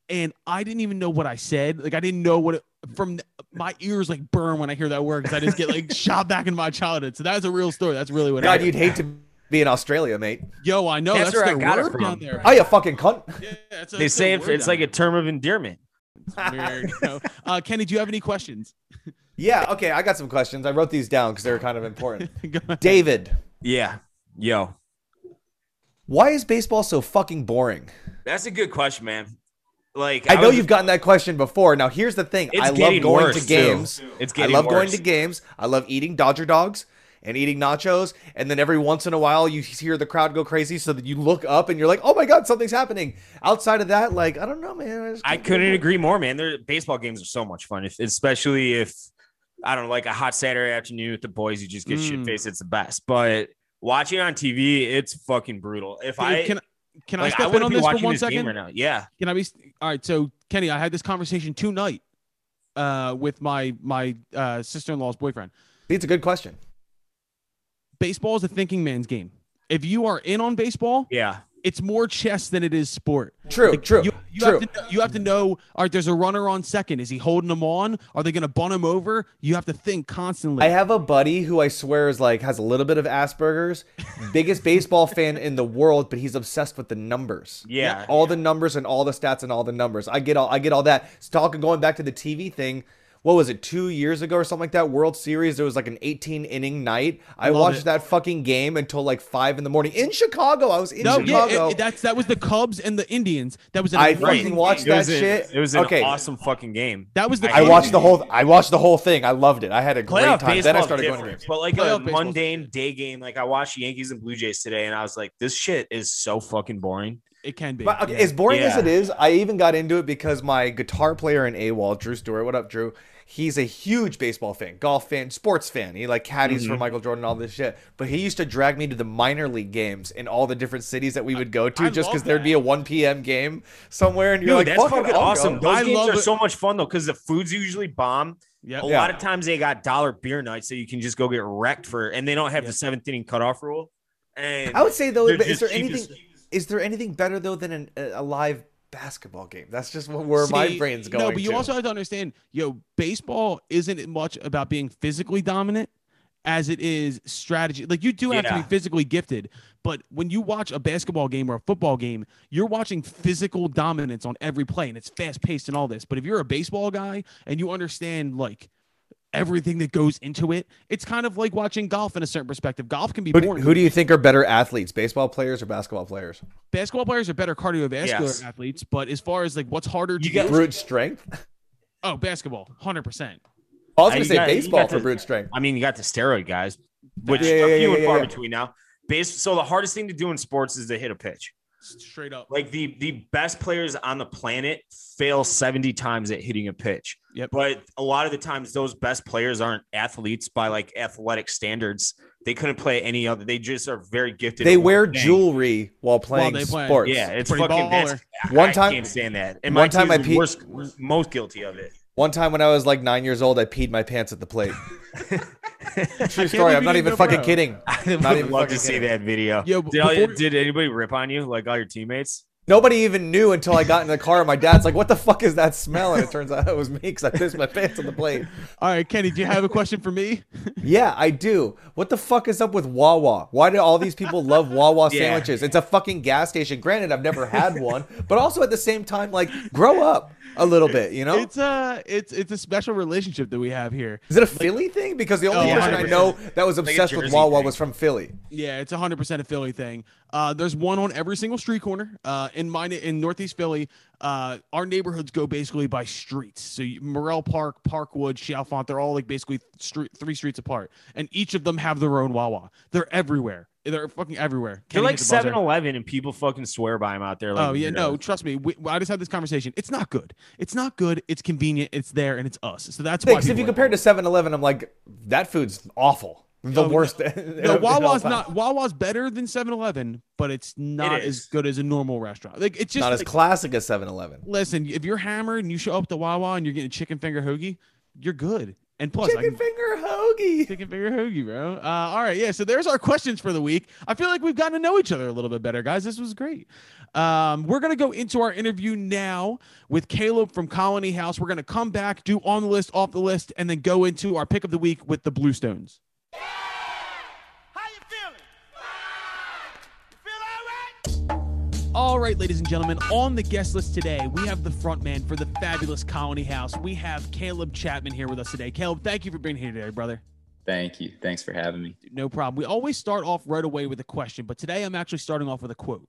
And I didn't even know what I said. Like I didn't know what it, from my ears like burn when I hear that word because I just get like shot back in my childhood. So that's a real story. That's really what God, happened. you'd hate to be in Australia, mate. Yo, I know That's that's, where I their got it word from. down there. Oh, you fucking cunt. Yeah, that's a- They say it, it's like a term of endearment. Weird. you know. uh, Kenny, do you have any questions? Yeah, okay, I got some questions. I wrote these down because they're kind of important. David, Yeah. Yo. why is baseball so fucking boring? That's a good question, man. Like I know was- you've gotten that question before. Now here's the thing. I love going worse, to too. games. It's I getting love going to games. I love eating Dodger dogs and eating nachos. And then every once in a while you hear the crowd go crazy so that you look up and you're like, oh my God, something's happening. Outside of that, like, I don't know, man. I, I couldn't agree more, man. Their baseball games are so much fun, if, especially if I don't know, like a hot Saturday afternoon with the boys. You just get Mm. shit faced. It's the best. But watching on TV, it's fucking brutal. If I can can I step I in wouldn't on be this for watching one this game second? right now. Yeah, Can I be all right? So Kenny, I had this conversation tonight uh, with my my uh, sister in law's boyfriend. It's a good question. Baseball is a thinking man's game. If you are in on baseball, yeah. it's more chess than it is sport. True, Like, true, You, you true. Have to, know- you have to know. All right, there's a runner on second. Is he holding him on? Are they going to bunt him over? You have to think constantly. I have a buddy who I swear is like has a little bit of Asperger's, biggest baseball fan in the world, but he's obsessed with the numbers. Yeah. all the numbers and all the stats and all the numbers. I get all I get all that. So talking going back to the TV thing. What was it? Two years ago or something like that. World Series. There was like an 18 inning night. I Love watched it. that fucking game until like five in the morning in Chicago. I was in no, yeah, Chicago. it- that's that was the Cubs and the Indians. That was an I fucking watched It that was a- shit. It was an okay. awesome fucking game. That was the I watched the whole. I watched the whole thing. I loved it. I had a great Playoff time. Then I started going to games. but like Playoff a mundane day game. Like I watched Yankees and Blue Jays today, and I was like, this shit is so fucking boring. It can be. But okay, yeah. as boring as it is, I even got into it because my guitar player in AWOL, Drew Stewart, what up, Drew? He's a huge baseball fan, golf fan, sports fan. He like caddies Mm-hmm. for Michael Jordan, all this shit. But he used to drag me to the minor league games in all the different cities that we would go to, I just because there'd be a 1 p.m. game somewhere, and you're Dude, like, that's "Fuck fucking I'll go." awesome. Those I games love are it. so much fun though, because the food's usually bomb. Yep. A Yeah. lot of times they got dollar beer nights, so you can just go get wrecked for, and they don't have the seventh inning cutoff rule. And I would say though, is there cheap anything? Is there anything better though than an, a a live basketball game? That's just what, where my brain's going. No, but you to. also have to understand, yo, baseball isn't much about being physically dominant as it is strategy. Like you do have to be physically gifted, but when you watch a basketball game or a football game, you're watching physical dominance on every play and it's fast paced and all this. But if you're a baseball guy and you understand like everything that goes into it, it's kind of like watching golf in a certain perspective. Golf can be Who, boring. who do you think are better athletes, baseball players or basketball players? basketball players are better cardiovascular Yes. athletes, but as far as like what's harder to You got- do, Brute strength. oh, basketball, hundred percent. I was gonna you say got- baseball for the- brute strength. I mean, you got the steroid guys, which Yeah, yeah, are yeah, few yeah, and far yeah. between now. Base. So the hardest thing to do in sports is to hit a pitch. Straight up. Like the the best players on the planet fail 70 times at hitting a pitch. Yep. But a lot of the times those best players aren't athletes by like athletic standards. They couldn't play any other. They just are very gifted. They wear thing. jewelry while playing they play. sports. Yeah, it's Pretty fucking that's, baller. One I time- can't stand that. And one my time I the peed- worst, most guilty of it. One time when I was like nine years old, I peed my pants at the plate. True story. I'm not even go fucking pro. kidding. I Not would even love to see kidding. that video. Yo, did, all- before- did anybody rip on you like all your teammates? Nobody even knew until I got in the car. My dad's like, "What the fuck is that smell?" And it turns out it was me because I pissed my pants on the plate. All right, Kenny, do you have a question for me? Yeah, I do. What the fuck is up with Wawa? Why do all these people love Wawa Yeah. sandwiches? It's a fucking gas station. Granted, I've never had one, but also at the same time, like, grow up a little bit. You know? It's a it's it's a special relationship that we have here. Is it a Philly thing? Because the only Oh, person I 100%. know that was Like obsessed with Jersey Wawa thing. was from Philly. Yeah, it's 100% a Philly thing. Uh, there's one on every single street corner. Uh, in mine in Northeast Philly, uh, our neighborhoods go basically by streets. So you, Morrell Park, Parkwood, Chalfont, they're all like basically street, three streets apart, and each of them have their own Wawa. They're everywhere. They're fucking everywhere. They're like hit 7 Eleven and people fucking swear by them out there. Like, Oh yeah, you no, know. trust me. We, I just had this conversation. It's not good. It's not good. It's convenient. It's there, and it's us. So that's why. Because if you compare it it. to 7 Eleven, I'm like, that food's awful. The Oh, worst. No, Wawa's not. Wawa's better than 7-Eleven, but it's not It as good as a normal restaurant. Like it's just not as classic as 7 Eleven. listen. If you're hammered and you show up to Wawa and you're getting a chicken finger hoagie, you're good. And plus, Chicken can, finger hoagie. chicken finger hoagie, bro. Uh, all right, yeah. So there's our questions for the week. I feel like we've gotten to know each other a little bit better, guys. This was great. Um, we're gonna go into our interview now with Caleb from Colony House. We're gonna come back, do on the list, off the list, and then go into our pick of the week with the Blue Stones. How all right? All All right, ladies and gentlemen, on the guest list today, we have the front man for the fabulous Colony House. We have Caleb Chapman here with us today. Caleb, thank you for being here today, brother. Thank you. Thanks for having me. No problem. We always start off right away with a question, but today I'm actually starting off with a quote.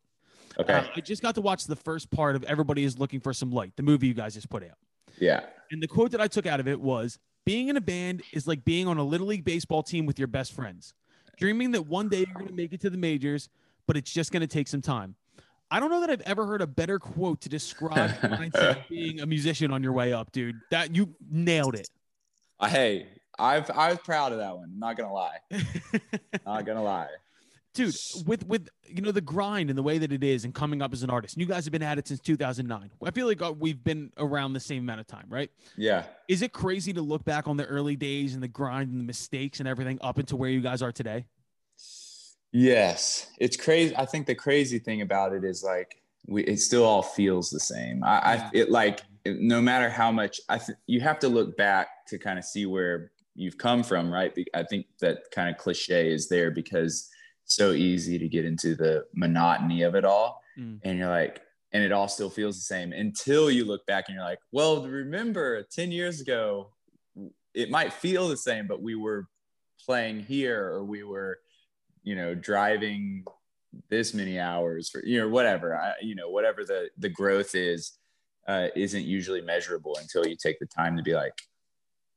Okay. Uh, I just got to watch the first part of Everybody is Looking for Some Light, the movie you guys just put out. yeah. And the quote that I took out of it was being in a band is like being on a little league baseball team with your best friends, dreaming that one day you're going to make it to the majors, but it's just going to take some time. I don't know that I've ever heard a better quote to describe mindset being a musician on your way up, dude. That you nailed it. Uh, hey, I've I was proud of that one. I'm not gonna lie. Not gonna lie. dude with with you know the grind and the way that it is and coming up as an artist and you guys have been at it since 2009 i feel like uh, we've been around the same amount of time right Yeah. is it crazy to look back on the early days and the grind and the mistakes and everything up into where you guys are today Yes. It's crazy. I think the crazy thing about it is like we it still all feels the same. I, I it like no matter how much I th- you have to look back to kind of see where you've come from, right? I think that kind of cliche is there because it's so easy to get into the monotony of it all. Mm. and you're like and it all still feels the same until you look back and you're like well remember 10 years ago it might feel the same but we were playing here or we were you know driving this many hours for you know whatever I, you know whatever the the growth is uh, isn't usually measurable until you take the time to be like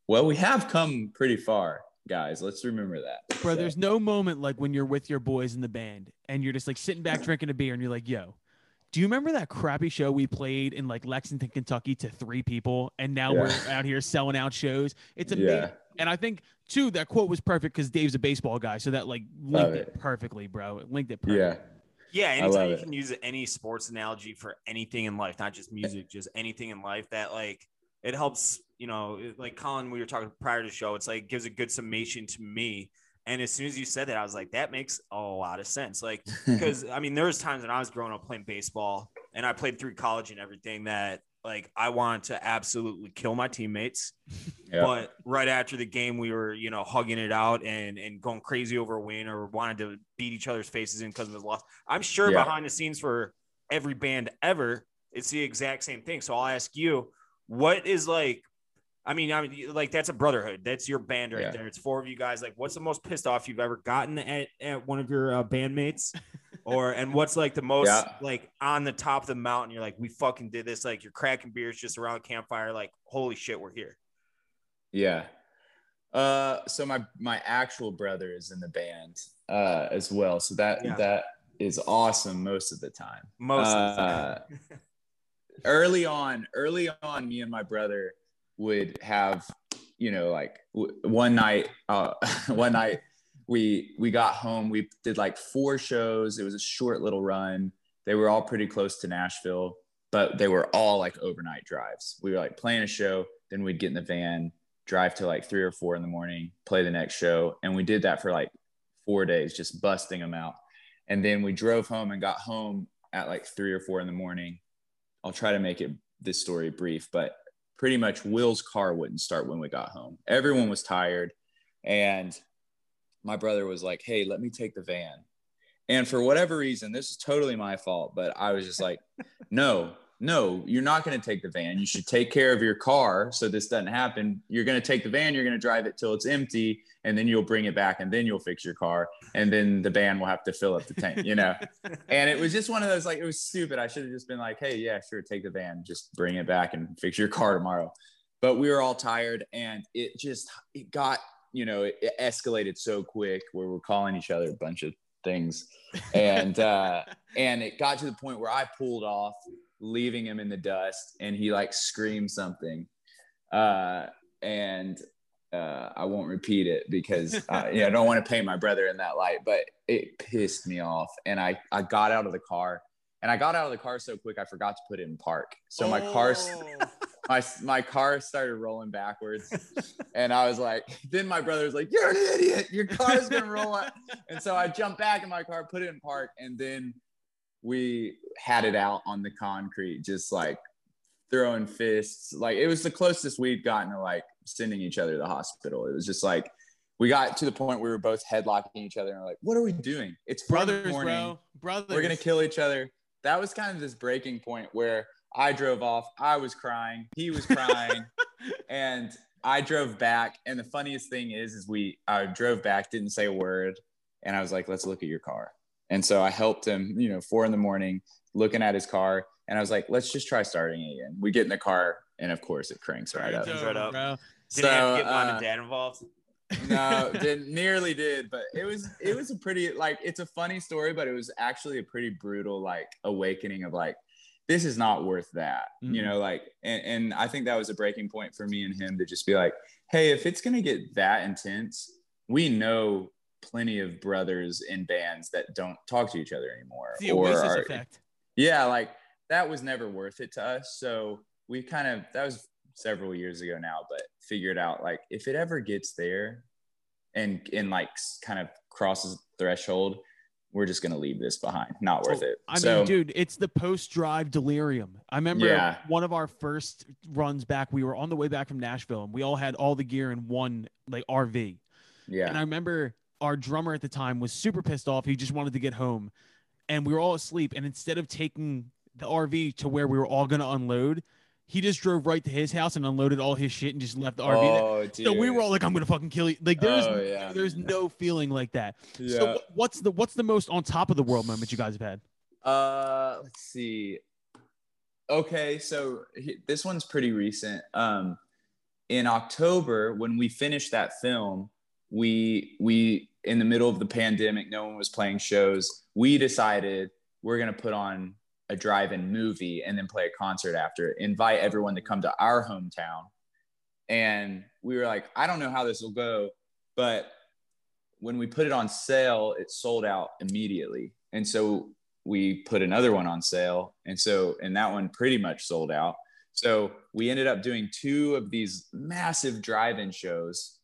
well we have come pretty far guys. Let's remember that. Bro So- there's no moment like when you're with your boys in the band and you're just like sitting back drinking a beer and you're like yo do you remember that crappy show we played in like lexington kentucky to three people and now Yeah. we're out here selling out shows? It's amazing. yeah And I think too that quote was perfect because Dave's a baseball guy, so that like linked it. it. perfectly, bro. It linked it perfectly. yeah Yeah, anytime love you it. can use any sports analogy for anything in life, not just music, eh. just anything in life that like it helps, you know, like Colin, we were talking prior to the show, it's like gives a good summation to me. And as soon as you said that, I was like, that makes a lot of sense. Like, because I mean, there was times when I was growing up playing baseball and I played through college and everything that like I wanted to absolutely kill my teammates. Yeah. But right after the game, we were, you know, hugging it out and and going crazy over a win or wanted to beat each other's faces in because of the loss. I'm sure Yeah. behind the scenes for every band ever, it's the exact same thing. So I'll ask you, what is like I mean, I mean, like that's a brotherhood. That's your band right Yeah. there. It's four of you guys. Like, what's the most pissed off you've ever gotten at, at one of your uh, bandmates? Or and what's like the most Yeah. like on the top of the mountain? You're like, we fucking did this. Like, you're cracking beers just around the campfire. Like, holy shit, we're here. Yeah. Uh, so my my actual brother is in the band uh, as well. So that Yeah. that is awesome most of the time. Most of the Uh, early on, early on, me and my brother would have, you know, like w- one night, uh, one night we we got home. We did like four shows. It was a short little run. They were all pretty close to Nashville, but they were all like overnight drives. We were like playing a show, then we'd get in the van, drive to like three or four in the morning, play the next show, and we did that for like four days, just busting them out. And then we drove home and got home at like three or four in the morning. I'll try to make it this story brief, but pretty much Will's car wouldn't start when we got home. Everyone was tired. And my brother was like, Hey, let me take the van. And for whatever reason, this is totally my fault, but I was just like, No, no, you're not going to take the van. You should take care of your car so this doesn't happen. You're going to take the van, you're going to drive it till it's empty, and then you'll bring it back and then you'll fix your car. And then the van will have to fill up the tank, you know? and it was just one of those like it was stupid. I should have just been like, hey, yeah, sure, take the van, just bring it back and fix your car tomorrow. But we were all tired, and it just it got you know it, it escalated so quick where we're calling each other a bunch of things, and uh, and it got to the point where I pulled off, leaving him in the dust, and he like screamed something, uh, and uh, I won't repeat it because uh, yeah, I don't want to paint my brother in that light, but it pissed me off. And I, I got out of the car and I got out of the car so quick I forgot to put it in park. So my car, my my car started rolling backwards, and I was like, then my brother's like, "You're an idiot! Your car's gonna roll." Out. And so I jumped back in my car, put it in park, and then we had it out on the concrete, just like throwing fists. Like it was the closest we'd gotten to like sending each other to the hospital. It was just like we got to the point where we were both headlocking each other and we're like, what are we doing? It's Brothers, morning. bro. Brothers. We're gonna kill each other. that was kind of this breaking point where I drove off. I was crying. He was crying, and I drove back. And the funniest thing is, is we I drove back, didn't say a word, and I was like, "Let's look at your car." And so I helped him. You know, four in the morning, looking at his car, and I was like, "Let's just try starting it again." We get in the car, and of course, it cranks right up. Turns right up. Bro. Did you have to get mom uh, and dad involved? no, didn't nearly did, but it was it was a pretty like it's a funny story, but it was actually a pretty brutal like awakening of like this is not worth that, you mm-hmm. know, like and, and I think that was a breaking point for me and him to just be like, hey, if it's gonna get that intense, we know plenty of brothers in bands that don't talk to each other anymore. The Oasis are- effect. yeah, like that was never worth it to us. So we kind of that was several years ago now, but figured out like if it ever gets there and and like kind of crosses the threshold, we're just gonna leave this behind. Not worth oh, it. I so, mean, dude, it's the post-drive delirium. I remember Yeah. one of our first runs back. We were on the way back from Nashville, and we all had all the gear in one like RV. yeah, And I remember our drummer at the time was super pissed off. He just wanted to get home, and we were all asleep. And instead of taking the RV to where we were all gonna unload, he just drove right to his house and unloaded all his shit and just left the RV. there. oh, So we were all like, "I'm gonna fucking kill you!" Like there's Oh, yeah. there's no feeling like that. yeah. So what's the what's the most on top of the world moment you guys have had? Uh, let's see. Okay, so he- this one's pretty recent. Um, in October, when we finished that film, we we in the middle of the pandemic, no one was playing shows. We decided we're gonna put on a drive-in movie and then play a concert after. Invite everyone to come to our hometown, and we were like, I don't know how this will go, but when we put it on sale, it sold out immediately. And so we put another one on sale. And so, and that one pretty much sold out. So we ended up doing two of these massive drive in shows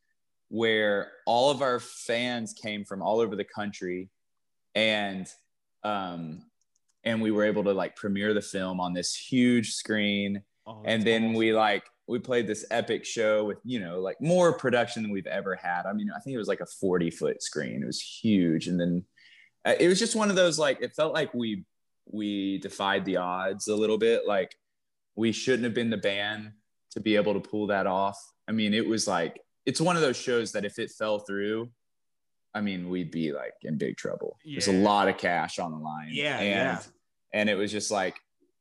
where all of our fans came from all over the country and, um, and we were able to like premiere the film on this huge screen. Oh, and then awesome. we like we played this epic show with you know like more production than we've ever had. I mean i think it was like a 40 foot screen. It was huge. And then uh, it was just one of those like it felt like we we defied the odds a little bit. Like we shouldn't have been the band to be able to pull that off. I mean it was like it's one of those shows that if it fell through i mean we'd be like in big trouble there's a lot of cash on the line Yeah, and yeah. and it was just like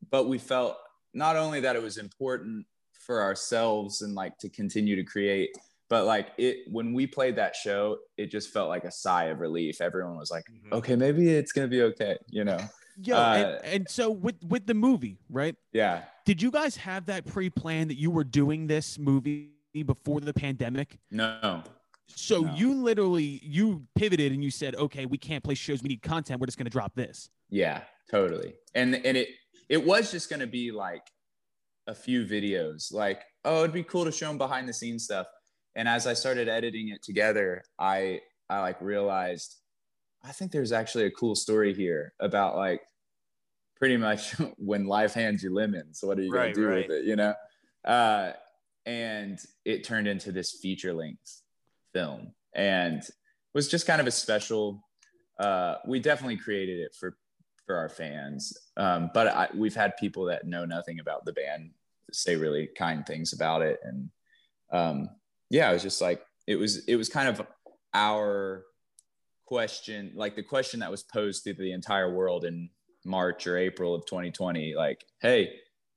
but we felt not only that it was important for ourselves and like to continue to create but like it when we played that show it just felt like a sigh of relief everyone was like Mhm. okay maybe it's gonna be okay you know Yeah. uh, and, and so with with the movie, right? yeah Did you guys have that pre plan that you were doing this movie before the pandemic? no So No. you literally you pivoted and you said, "Okay, we can't play shows. We need content. We're just going to drop this." yeah totally and and it it was just gonna be like a few videos like oh it'd be cool to show them behind the scenes stuff and as i started editing it together i i like realized i think there's actually a cool story here about like pretty much when life hands you lemons what are you Right, gonna do right. with it you know uh and it turned into this feature length film and was just kind of a special uh we definitely created it for for our fans. Um but I, we've had people that know nothing about the band say really kind things about it. And um yeah it was just like it was it was kind of our question like the question that was posed to the entire world in march or april of 2020 like hey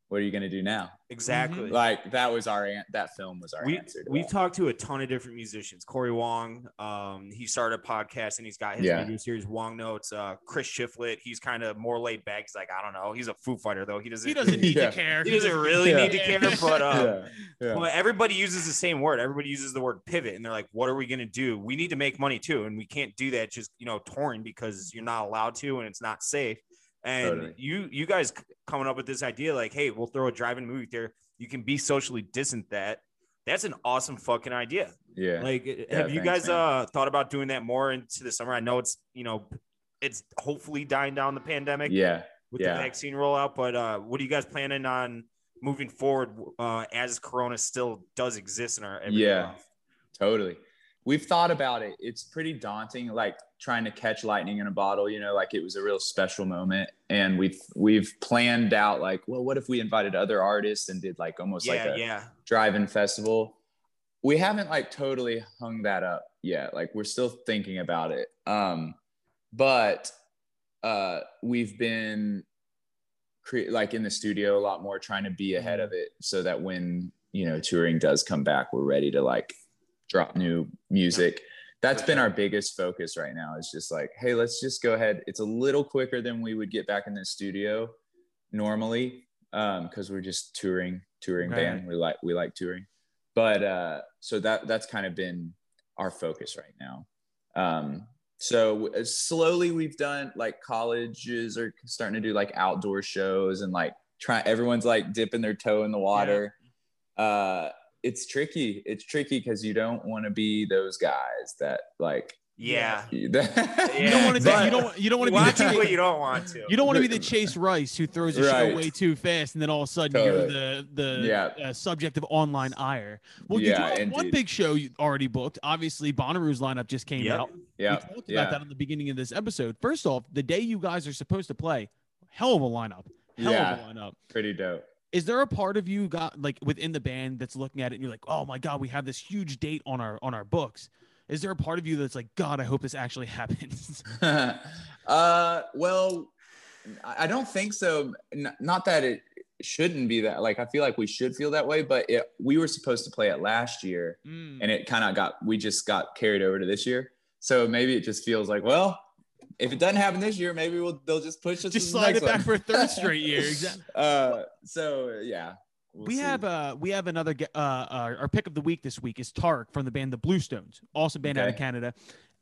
what are you going to do now Exactly. like that was our an- that film was our we answer we've that. talked to a ton of different musicians. Corey Wong, um, he started a podcast and he's got his Yeah. radio series Wong Notes. Uh, Chris Shiflett, he's kind of more laid back. He's like, I don't know. He's a Foo Fighter though. He doesn't. He doesn't need Yeah. to care. He doesn't really Yeah. need to care, but um, yeah, yeah. Well, everybody uses the same word. Everybody uses the word pivot, and they're like, "What are we going to do? We need to make money too, and we can't do that just you know touring because you're not allowed to, and it's not safe." And Totally. you, you guys coming up with this idea, like, "Hey, we'll throw a drive-in movie there. You can be socially distant." That that's an awesome fucking idea. yeah. Like, uh, Yeah, have you thanks, guys man. uh thought about doing that more into the summer? I know it's you know, it's hopefully dying down the pandemic yeah with Yeah. the vaccine rollout. But uh, what are you guys planning on moving forward uh, as Corona still does exist in our everyday Yeah. life? Totally. We've thought about it. It's pretty daunting, like trying to catch lightning in a bottle. You know, like it was a real special moment, and we've we've planned out like, well, what if we invited other artists and did like almost like a yeah. drive-in festival? We haven't like totally hung that up yet. Like we're still thinking about it. Um, but uh, we've been cre- like in the studio a lot more, trying to be ahead of it, so that when you know touring does come back, we're ready to like drop new music. That's been our biggest focus right now. Is just like, hey, let's just go ahead. It's a little quicker than we would get back in the studio normally because we're just touring, touring Right. band. We like we like touring, but uh, so that that's kind of been our focus right now. Um, so uh, slowly we've done like colleges are starting to do like outdoor shows and like try everyone's like dipping their toe in the water. Uh, it's tricky. It's tricky because you don't want to be those guys that like Yeah. You don't want to. but- You don't. You don't want to be want the. to, Chase, you don't want to. you don't want to be the Chase Rice who throws a show way too fast, and then all of a sudden Totally. you're the the Yeah. uh, subject of online ire. Well, you Yeah, do have one big show you already booked. Obviously, Bonnaroo's lineup just came Yep. out. Yeah. We yeah, talked about that at the beginning of this episode. First off, the day you guys are supposed to play, hell of a lineup. Hell Yeah. of a lineup. pretty dope. Is there a part of you got like within the band that's looking at it and you're like, oh my god, we have this huge date on our on our books? Is there a part of you that's like, God, I hope this actually happens? uh, well, I don't think so. N- not that it shouldn't be that. Like, I feel like we should feel that way, but it, we were supposed to play it last year, Mm. and it kind of got. We just got carried over to this year, so maybe it just feels like, well, if it doesn't happen this year, maybe we'll they'll just push us. Just slide it back one. for a third straight year. Exactly. uh, so yeah, we'll we see. have uh we have another uh, uh our pick of the week this week is Tarek from the band The Blue Stones, awesome band out of Canada.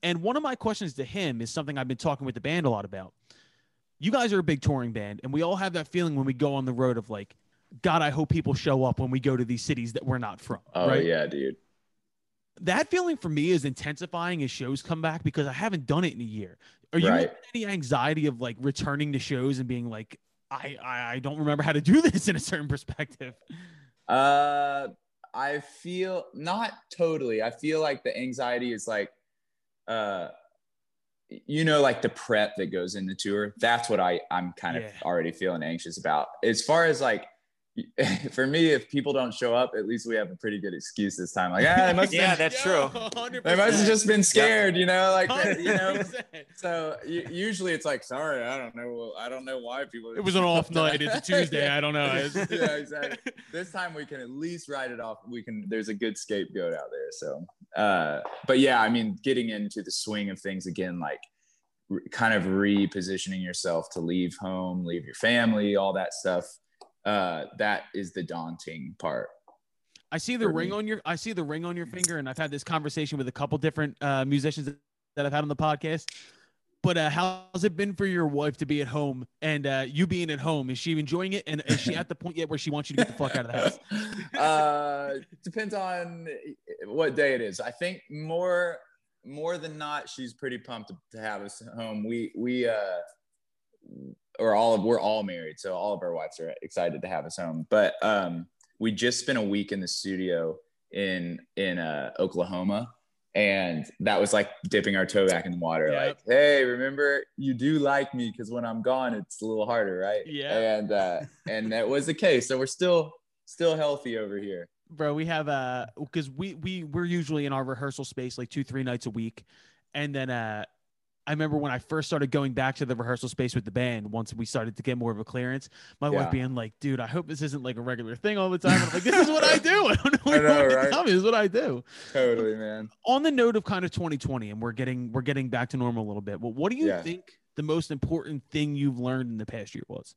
And one of my questions to him is something I've been talking with the band a lot about. You guys are a big touring band, and we all have that feeling when we go on the road of like, God, I hope people show up when we go to these cities that we're not from. Oh right? yeah, dude. That feeling for me is intensifying as shows come back because I haven't done it in a year. Are you Right. any anxiety of like returning to shows and being like, I, I I don't remember how to do this in a certain perspective? Uh, I feel not totally. I feel like the anxiety is like, uh, you know, like the prep that goes in the tour. That's what I I'm kind of already feeling anxious about. As far as like, for me, if people don't show up, at least we have a pretty good excuse this time. Like, ah, must Yeah, been, that's true. they must have just been scared, you know, like you know. So u- usually it's like, sorry, I don't know, I don't know why people. It was an off night. It's a Tuesday. I don't know. Yeah, exactly. This time we can at least write it off. We can. There's a good scapegoat out there. So, uh, but yeah, I mean, getting into the swing of things again, like re- kind of repositioning yourself to leave home, leave your family, all that stuff. Uh, that is the daunting part. I see the ring me. on your. I see the ring on your finger, and I've had this conversation with a couple different uh, musicians that I've had on the podcast. But uh, how's it been for your wife to be at home and uh, you being at home? Is she enjoying it? And is she at the point yet where she wants you to get the fuck out of the house? uh, depends on what day it is. I think more more than not, she's pretty pumped to, to have us home. We we uh, or all of we're all married, so all of our wives are excited to have us home. But um, we just spent a week in the studio in in uh, Oklahoma. And that was like dipping our toe back in the water. Yep. Like, hey, remember you do like me because when I'm gone, it's a little harder, right? Yeah. And uh, and that was the case. So we're still still healthy over here. bro we have uh because we we we're usually in our rehearsal space like two three nights a week and then uh i remember when i first started going back to the rehearsal space with the band once we started to get more of a clearance my wife being like dude i hope this isn't like a regular thing all the time and i'm like this is what i do i don't know what I know, right? tell me this is what i do Totally, man. on the note of kind of 2020 and we're getting we're getting back to normal a little bit well what do you Yeah. think the most important thing you've learned in the past year was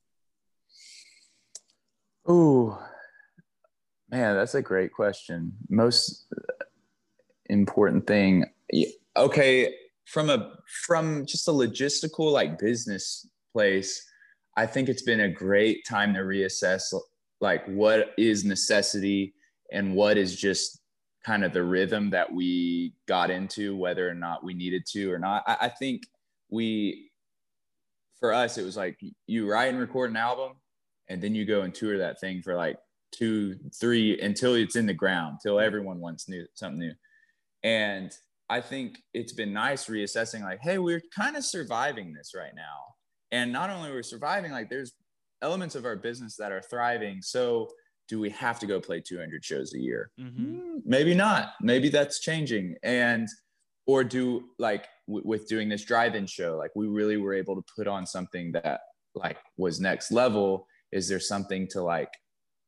Oh, man, that's a great question. Most uh, important thing. Okay, from a from just a logistical like business place, I think it's been a great time to reassess like what is necessity and what is just kind of the rhythm that we got into, whether or not we needed to or not. I, I think we, for us, it was like you write and record an album, and then you go and tour that thing for like two, three until it's in the ground, till everyone wants new something new. And I think it's been nice reassessing like, hey, we're kind of surviving this right now. And not only we're surviving, like there's elements of our business that are thriving. So do we have to go play 200 shows a year? Mhm. Mm, Maybe not. Maybe that's changing. And or do like w- with doing this drive-in show, like we really were able to put on something that like was next level. Is there something to like,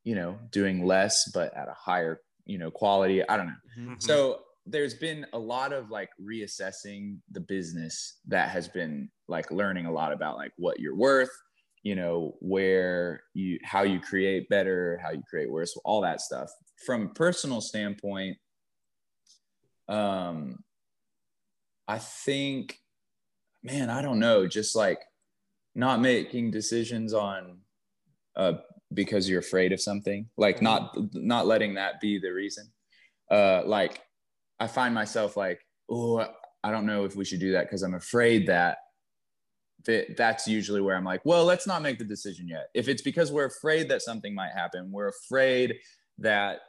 you know, doing less but at a higher, you know, quality? I don't know. Mhm. So there's been a lot of like reassessing the business that has been like learning a lot about like what you're worth, you know, where you how you create better, how you create worse, all that stuff. From a personal standpoint, um I think man, I don't know, just like not making decisions on uh because you're afraid of something, like not not letting that be the reason. Uh like I find myself like, oh, I don't know if we should do that because I'm afraid that that that's usually where I'm like, well, let's not make the decision yet. If it's because we're afraid that something might happen, we're afraid that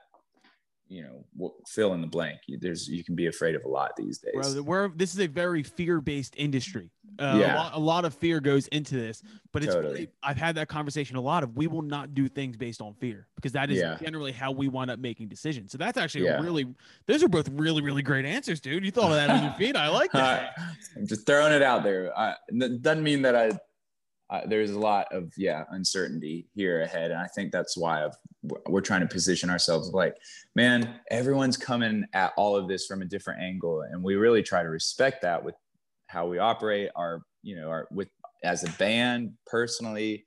you know, fill in the blank. There's you can be afraid of a lot these days. Bro, we're this is a very fear-based industry. Uh, a, Yeah. lot, a lot of fear goes into this, but it's Totally. really, I've had that conversation a lot of we will not do things based on fear because that is Yeah. generally how we wind up making decisions. So that's actually Yeah. really those are both really really great answers, dude. You thought of that on your feet. I like that. Uh, I'm just throwing it out there. I, doesn't mean that I, I. There's a lot of yeah uncertainty here ahead, and I think that's why I've, we're trying to position ourselves like, man, everyone's coming at all of this from a different angle, and we really try to respect that with how we operate our, you know, our with as a band personally,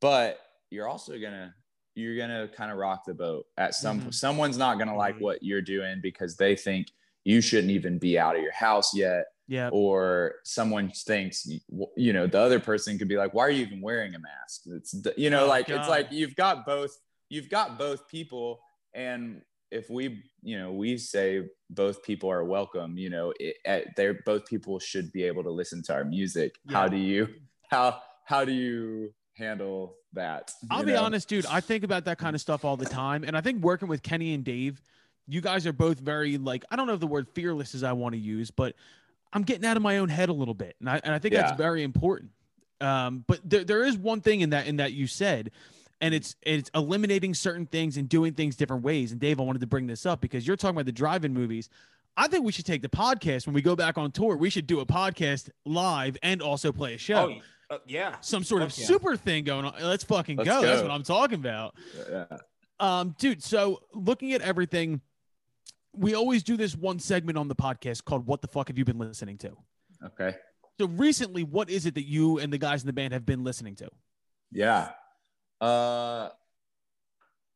but you're also gonna you're gonna kind of rock the boat at some Mhm. someone's not gonna like Mhm. what you're doing because they think you shouldn't even be out of your house yet Yeah. or someone thinks you know the other person could be like why are you even wearing a mask it's you know Oh, like God. it's like you've got both you've got both people and if we you know we say both people are welcome you know they're both people should be able to listen to our music how do you how how do you handle that I'll be know? honest, dude. I think about that kind of stuff all the time, and I think working with Kenny and Dave, you guys are both very like I don't know if the word fearless is I want to use, but I'm getting out of my own head a little bit, and I and I think Yeah. that's very important. Um, but there, there is one thing in that in that you said, and it's it's eliminating certain things and doing things different ways. And Dave, I wanted to bring this up because you're talking about the drive-in movies. I think we should take the podcast when we go back on tour. We should do a podcast live and also play a show. Oh, uh, yeah. Some sort of yeah. super thing going on. Let's fucking Let's go. That's what I'm talking about. yeah. Um, dude, so looking at everything, we always do this one segment on the podcast called What the fuck have you been listening to? okay So recently, what is it that you and the guys in the band have been listening to? Yeah. Uh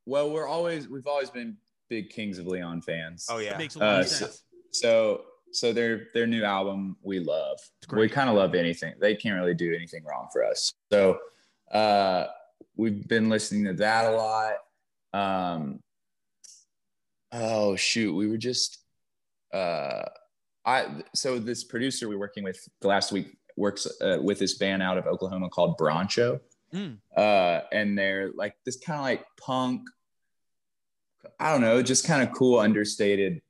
well, we're always we've always been big Kings of Leon fans. Oh That yeah. makes a lot Uh, of so- sense. So so their their new album we love. We kind of love anything. They can't really do anything wrong for us. So uh we've been listening to that a lot. Um oh shoot, we were just uh I so this producer we're working with last week works uh, with this band out of Oklahoma called Broncho. Mm. Uh and they're like this kind of like punk I don't know, just kind of cool understated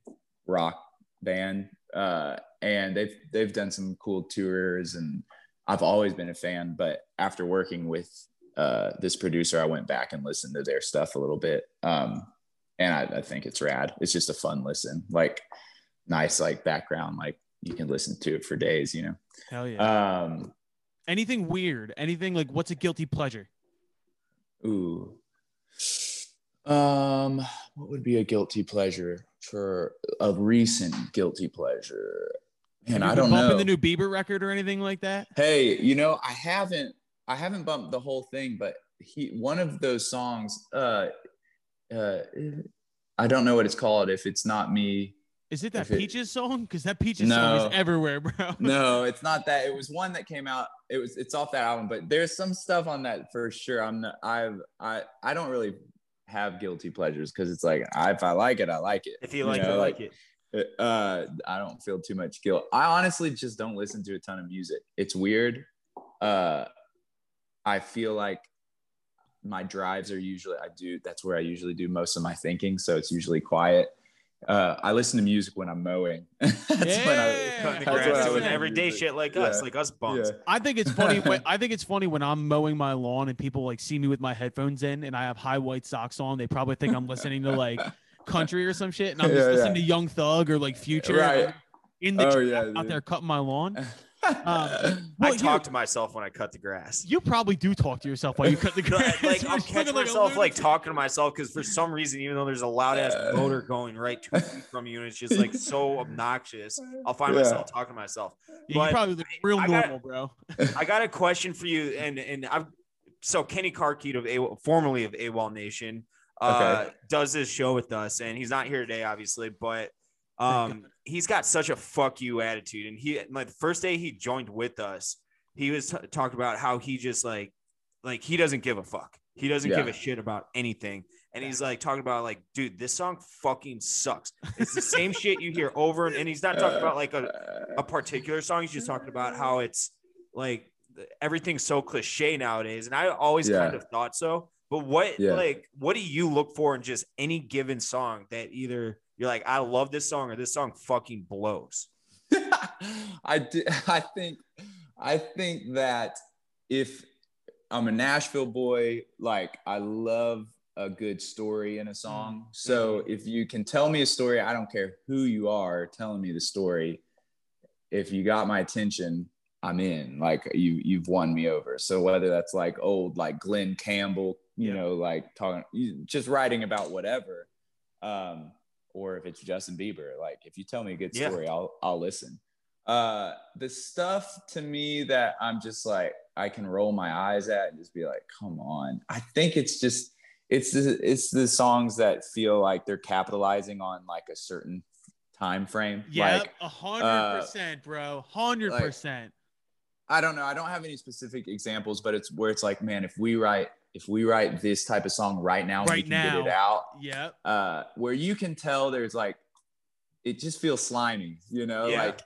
rock band. Uh and they've they've done some cool tours and I've always been a fan, but after working with uh this producer, I went back and listened to their stuff a little bit. Um and I, I think it's rad. It's just a fun listen, like nice like background, like you can listen to it for days, you know. Hell yeah. Um Anything weird? Anything like what's a guilty pleasure? Ooh. Um, what would be a guilty pleasure for a recent guilty pleasure? And I don't know. bumping know. the new Bieber record or anything like that? hey, you know, I haven't I haven't bumped the whole thing, but he one of those songs, uh uh I don't know what it's called if it's not me. Is it that If it- Peaches song? Because that Peaches song is everywhere, bro. No, it's not that. It was one that came out. It was it's off that album, but there's some stuff on that for sure. I'm not I've I I don't really have guilty pleasures because it's like I, if I like it, I like it. If you like know, it, like it. uh i don't feel too much guilt i honestly just don't listen to a ton of music it's weird uh i feel like my drives are usually i do that's where i usually do most of my thinking so it's usually quiet uh, I listen to music when I'm mowing. that's when Yeah. I, Cutting the grass, I doing listen everyday music. shit like Yeah. us, like us bums. Yeah. I think it's funny. when, I think it's funny when I'm mowing my lawn and people like see me with my headphones in and I have high white socks on. They probably think I'm listening to like country or some shit, and I'm just Yeah, listening yeah. to Young Thug or like Future Right. in the Oh, trap yeah, out there cutting my lawn. Um, I well, here- talk to myself when I cut the grass. You probably do talk to yourself while you cut the grass. like I'll just catch like myself like talking to myself because for some reason, even though there's a loud ass Yeah. motor going right two feet from you, and it's just like so obnoxious, I'll find Yeah. myself talking to myself. Yeah, but you probably look real I got- normal, bro. I got a question for you, and and I've so Kenny Carkeet of A, formerly of AWOLNATION, uh, Okay. does this show with us, and he's not here today, obviously, but um, he's got such a fuck you attitude, and he like the first day he joined with us, he was t- talking about how he just like like he doesn't give a fuck, he doesn't give a shit about anything. And he's like talking about like, dude, this song fucking sucks. It's the same shit you hear over and, and he's not talking about like a, a particular song. He's just talking about how it's like everything's so cliche nowadays. And I always Yeah. kind of thought so. But what Yeah. like what do you look for in just any given song that either you're like, I love this song or this song fucking blows? I di- I think I think that if I'm a Nashville boy, like I love a good story in a song. So if you can tell me a story, I don't care who you are telling me the story. If you got my attention, I'm in. Like you you've won me over. So whether that's like old like Glen Campbell, you Yeah. know, like talking just writing about whatever. Um or if it's Justin Bieber, like if you tell me a good Yeah. story, I'll I'll listen. Uh the stuff to me that I'm just like I can roll my eyes at and just be like, come on. I think it's just it's the, it's the songs that feel like they're capitalizing on like a certain time frame. Yeah, a hundred uh, percent, bro. Hundred percent. I don't know. I don't have any specific examples, but it's where it's like, man, if we write if we write this type of song right now, we Right can get it now. out. Yep. Uh, where you can tell there's like, it just feels slimy, you know, Yeah. like,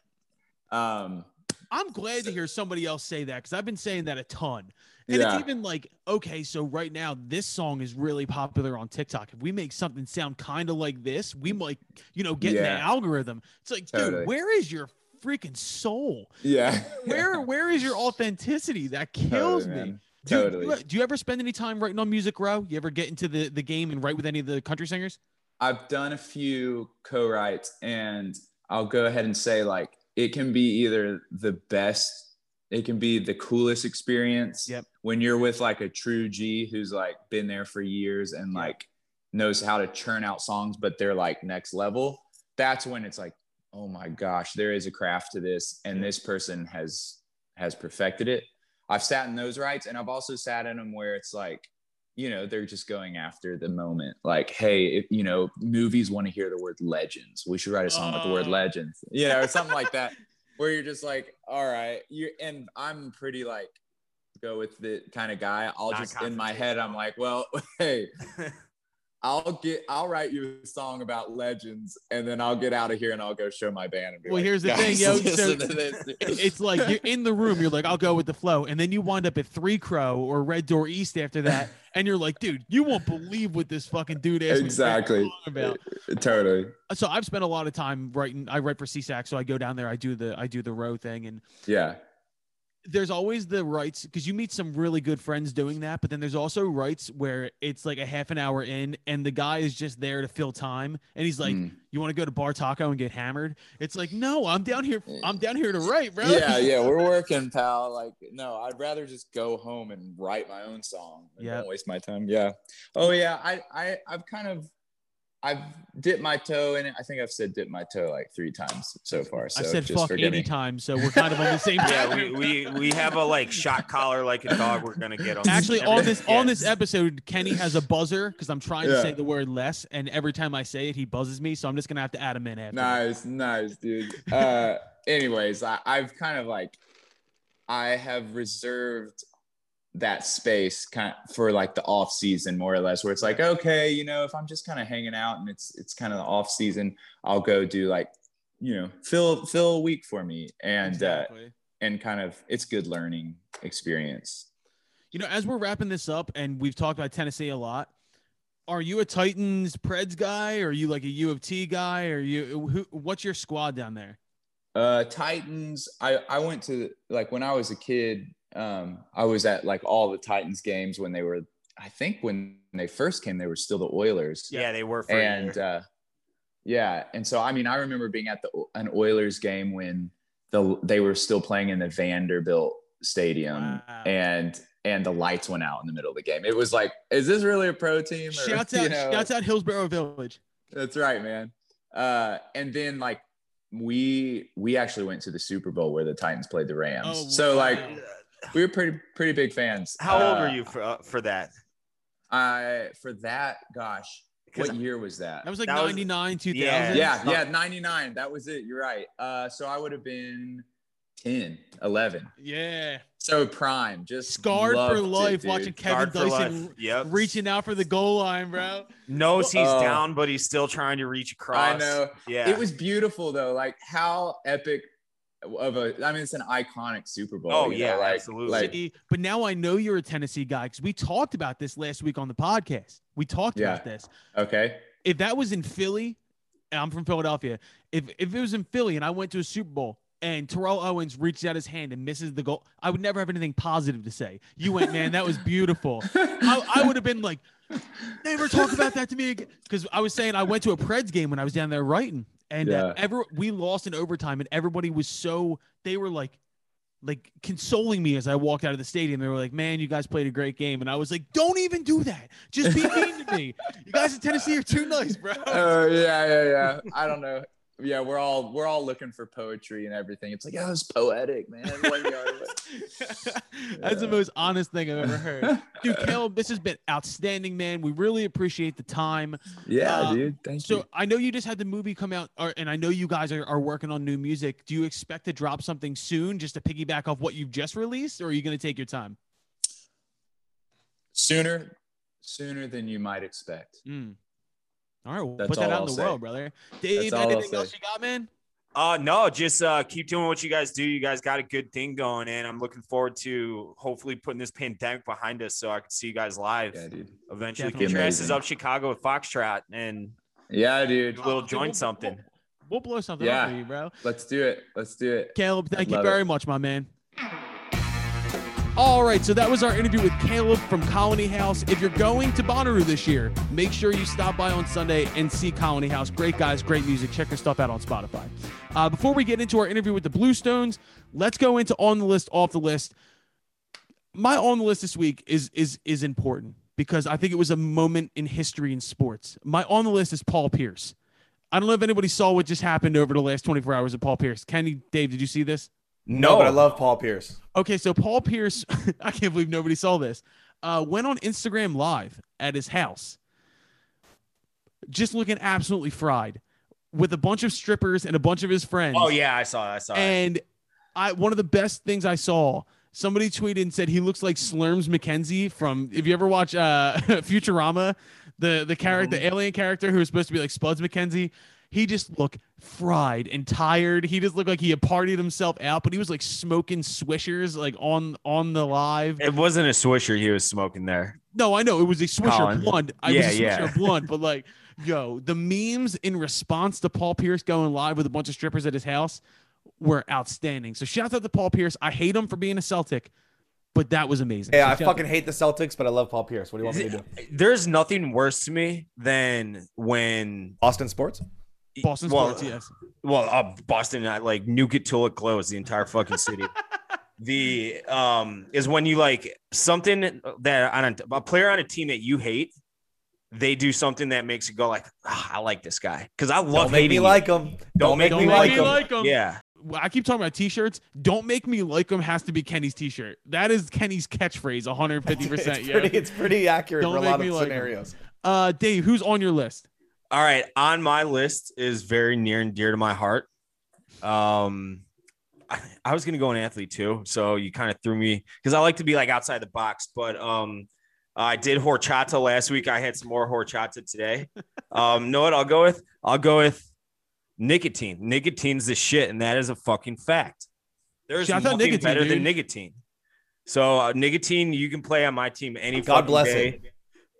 um, I'm glad to hear somebody else say that because I've been saying that a ton. And yeah, it's even like, okay, so right now this song is really popular on TikTok. If we make something sound kind of like this, we might, you know, get in the algorithm. It's like, Totally. dude, where is your freaking soul? yeah, Where where is your authenticity? That kills Totally, me. man. Do, you- Totally. do you ever spend any time writing on Music Row? You ever get into the, the game and write with any of the country singers? I've done a few co-writes and I'll go ahead and say like it can be either the best, it can be the coolest experience Yep. when you're with like a true G who's like been there for years and like knows how to churn out songs, but they're like next level. That's when it's like, oh my gosh, there is a craft to this, and this person has has perfected it. I've sat in those rights, and I've also sat in them where it's like, you know, they're just going after the moment. Like, hey, if, you know, movies want to hear the word legends. We should write a song with the word Oh. legends, you know, or something like that, where you're just like, all right, you and I'm pretty like go with the kind of guy. I'll just in my head, I'm like, well, hey, I'll get, I'll write you a song about legends, and then I'll get out of here and I'll go show my band. And be Well, like, here's the thing, yo, so- It's like you're in the room, you're like, I'll go with the flow. And then you wind up at Three Crow or Red Door East after that. And you're like, dude, you won't believe what this fucking dude asked me to write a exactly, about. Uh, totally, So I've spent a lot of time writing. I write for SESAC, so I go down there. I do the I do the row thing, and yeah, there's always the rights because you meet some really good friends doing that. But then there's also rights where it's like a half an hour in, and the guy is just there to fill time, and he's like, Mm. "You want to go to Bar Taco and get hammered?" It's like, no, I'm down here. I'm down here to write, bro. yeah, yeah, we're working, pal. Like, no, I'd rather just go home and write my own song. and Yep. don't waste my time. Yeah. Oh yeah, I, I, I've kind of, I've dipped my toe in it. I think I've said dip my toe like three times so far. So I said just fuck forgive 80 me. times, so we're kind of on the same Yeah, we, we we have a like shot collar like a dog. We're gonna get on. Actually, on this Yeah. on this episode, Kenny has a buzzer because I'm trying to say the word less, and every time I say it, he buzzes me. So I'm just gonna have to add him in after. Nice, nice, dude. Uh, anyways, I, I've kind of like, I have reserved that space kind of for like the off season more or less where it's like okay you know if i'm just kind of hanging out and it's it's kind of the off season i'll go do like you know fill fill a week for me and uh and kind of it's good learning experience You know, as we're wrapping this up, and we've talked about Tennessee a lot, Are you a Titans Preds guy? Or are you like a U of T guy? Or you who? What's your squad down there? Uh, Titans. I I went to like when I was a kid. Um, I was at like all the Titans games when they were. I think when they first came, they were still the Oilers. Yeah, they were for and uh, yeah, and so I mean, I remember being at the an Oilers game when the they were still playing in the Vanderbilt Stadium, Wow. and and the lights went out in the middle of the game. It was like, is this really a pro team? Or, Shouts you out! know, Shouts out Hillsboro Village. That's right, man. Uh, and then like we we actually went to the Super Bowl where the Titans played the Rams. Oh, so wow. like we were pretty pretty big fans. How old Uh, were you for uh, for that? I for that, gosh, what year was that? That was like That was- 99, 2000. Yeah. yeah, yeah, 99. That was it. You're right. Uh, so I would have been 10, 11. Yeah. So prime, just Scarred for life dude. watching Kevin Guard Dyson life. Yep. reaching out for the goal line, bro. knows he's Oh. down, but he's still trying to reach across. I know. Yeah. It was beautiful though. Like how epic of a. I mean, it's an iconic Super Bowl. Oh, yeah, know, like, absolutely. Like, But now I know you're a Tennessee guy because we talked about this last week on the podcast. We talked Yeah. about this. okay. If that was in Philly, and I'm from Philadelphia, if if it was in Philly and I went to a Super Bowl and Terrell Owens reaches out his hand and misses the goal, I would never have anything positive to say. You went, man, that was beautiful. I, I would have been like, never talk about that to me again. Because I was saying I went to a Preds game when I was down there writing, and uh, Yeah. ever we lost in overtime, and everybody was so they were like, like consoling me as I walked out of the stadium. They were like, "Man, you guys played a great game," and I was like, "Don't even do that. Just be mean to me. You guys in Tennessee are too nice, bro." Oh yeah, yeah, yeah. I don't know. Yeah, we're all we're all looking for poetry and everything. It's like, oh, it's poetic, man. One yard away. That's the most honest thing I've ever heard. Dude, Caleb, this has been outstanding, man. We really appreciate the time. Yeah, Uh, dude. Thank So you. I know you just had the movie come out, or, and I know you guys are, are working on new music. Do you expect to drop something soon just to piggyback off what you've just released, or are you going to take your time? Sooner, sooner than you might expect. Mm. All right, we'll That's put that all out I'll in the say. world, brother. Dave, all anything else say. you got, man? Uh no, just uh keep doing what you guys do. You guys got a good thing going, and I'm looking forward to hopefully putting this pandemic behind us so I can see you guys live Yeah, dude. eventually. Definitely. Get your asses up Chicago with Foxtrot and Yeah, dude. do a little Okay, joint we'll- something. We'll, we'll blow something Yeah. up for you, bro. Let's do it. Let's do it. Caleb, thank you very it. much, my man. All right, so that was our interview with Caleb from Colony House. If you're going to Bonnaroo this year, make sure you stop by on Sunday and see Colony House. Great guys, great music. Check their stuff out on Spotify. Uh, before we get into our interview with the Blue Stones, let's go into on the list, off the list. My on the list this week is is is important because I think it was a moment in history in sports. My on the list is Paul Pierce. I don't know if anybody saw what just happened over the last 24 hours of Paul Pierce. Kenny, Dave, did you see this? No, but I love Paul Pierce. Okay, so Paul Pierce, I can't believe nobody saw this. Uh, went on Instagram Live at his house, just looking absolutely fried, with a bunch of strippers and a bunch of his friends. Oh yeah, I saw it. I saw it. and I one of the best things I saw. Somebody tweeted and said he looks like Slurms MacKenzie from. If you ever watch uh, Futurama, the the character, the alien character who was supposed to be like Spuds MacKenzie, he just looked fried and tired. He just looked like he had partied himself out, but he was like smoking swishers like on on the live. It wasn't a swisher he was smoking there. No, I know it was a Swisher Colin. blunt. I Yeah, was a Swisher yeah. blunt, but like, yo, the memes in response to Paul Pierce going live with a bunch of strippers at his house were outstanding. So shout out to Paul Pierce. I hate him for being a Celtic, but that was amazing. Yeah, So I shout- fucking hate the Celtics, but I love Paul Pierce. What do you want me to do? There's nothing worse to me than when Boston sports. Boston well, sports. Yes. well, uh, Boston, uh, like nuke it till it glows, the entire fucking city. the um is when you like something that on a, a player on a team that you hate, they do something that makes you go like, "Ah, I like this guy because I love Don't make me you. like him. Don't make Don't me make like me him. like him. Yeah, I keep talking about t-shirts. Don't make me like him has to be Kenny's t-shirt. That is Kenny's catchphrase 150%. It's yeah. pretty, it's pretty accurate Don't for a lot me of like him. scenarios. Uh, Dave, who's on your list? All right, on my list is very near and dear to my heart. Um, I, I was gonna go an athlete too, so you kind of threw me because I like to be like outside the box. But um, I did horchata last week. I had some more horchata today. Um, know what? I'll go with I'll go with nicotine. Nicotine's the shit, and that is a fucking fact. There's Shout out nothing nicotine, better than nicotine. So uh, nicotine, you can play on my team any God fucking bless day. it.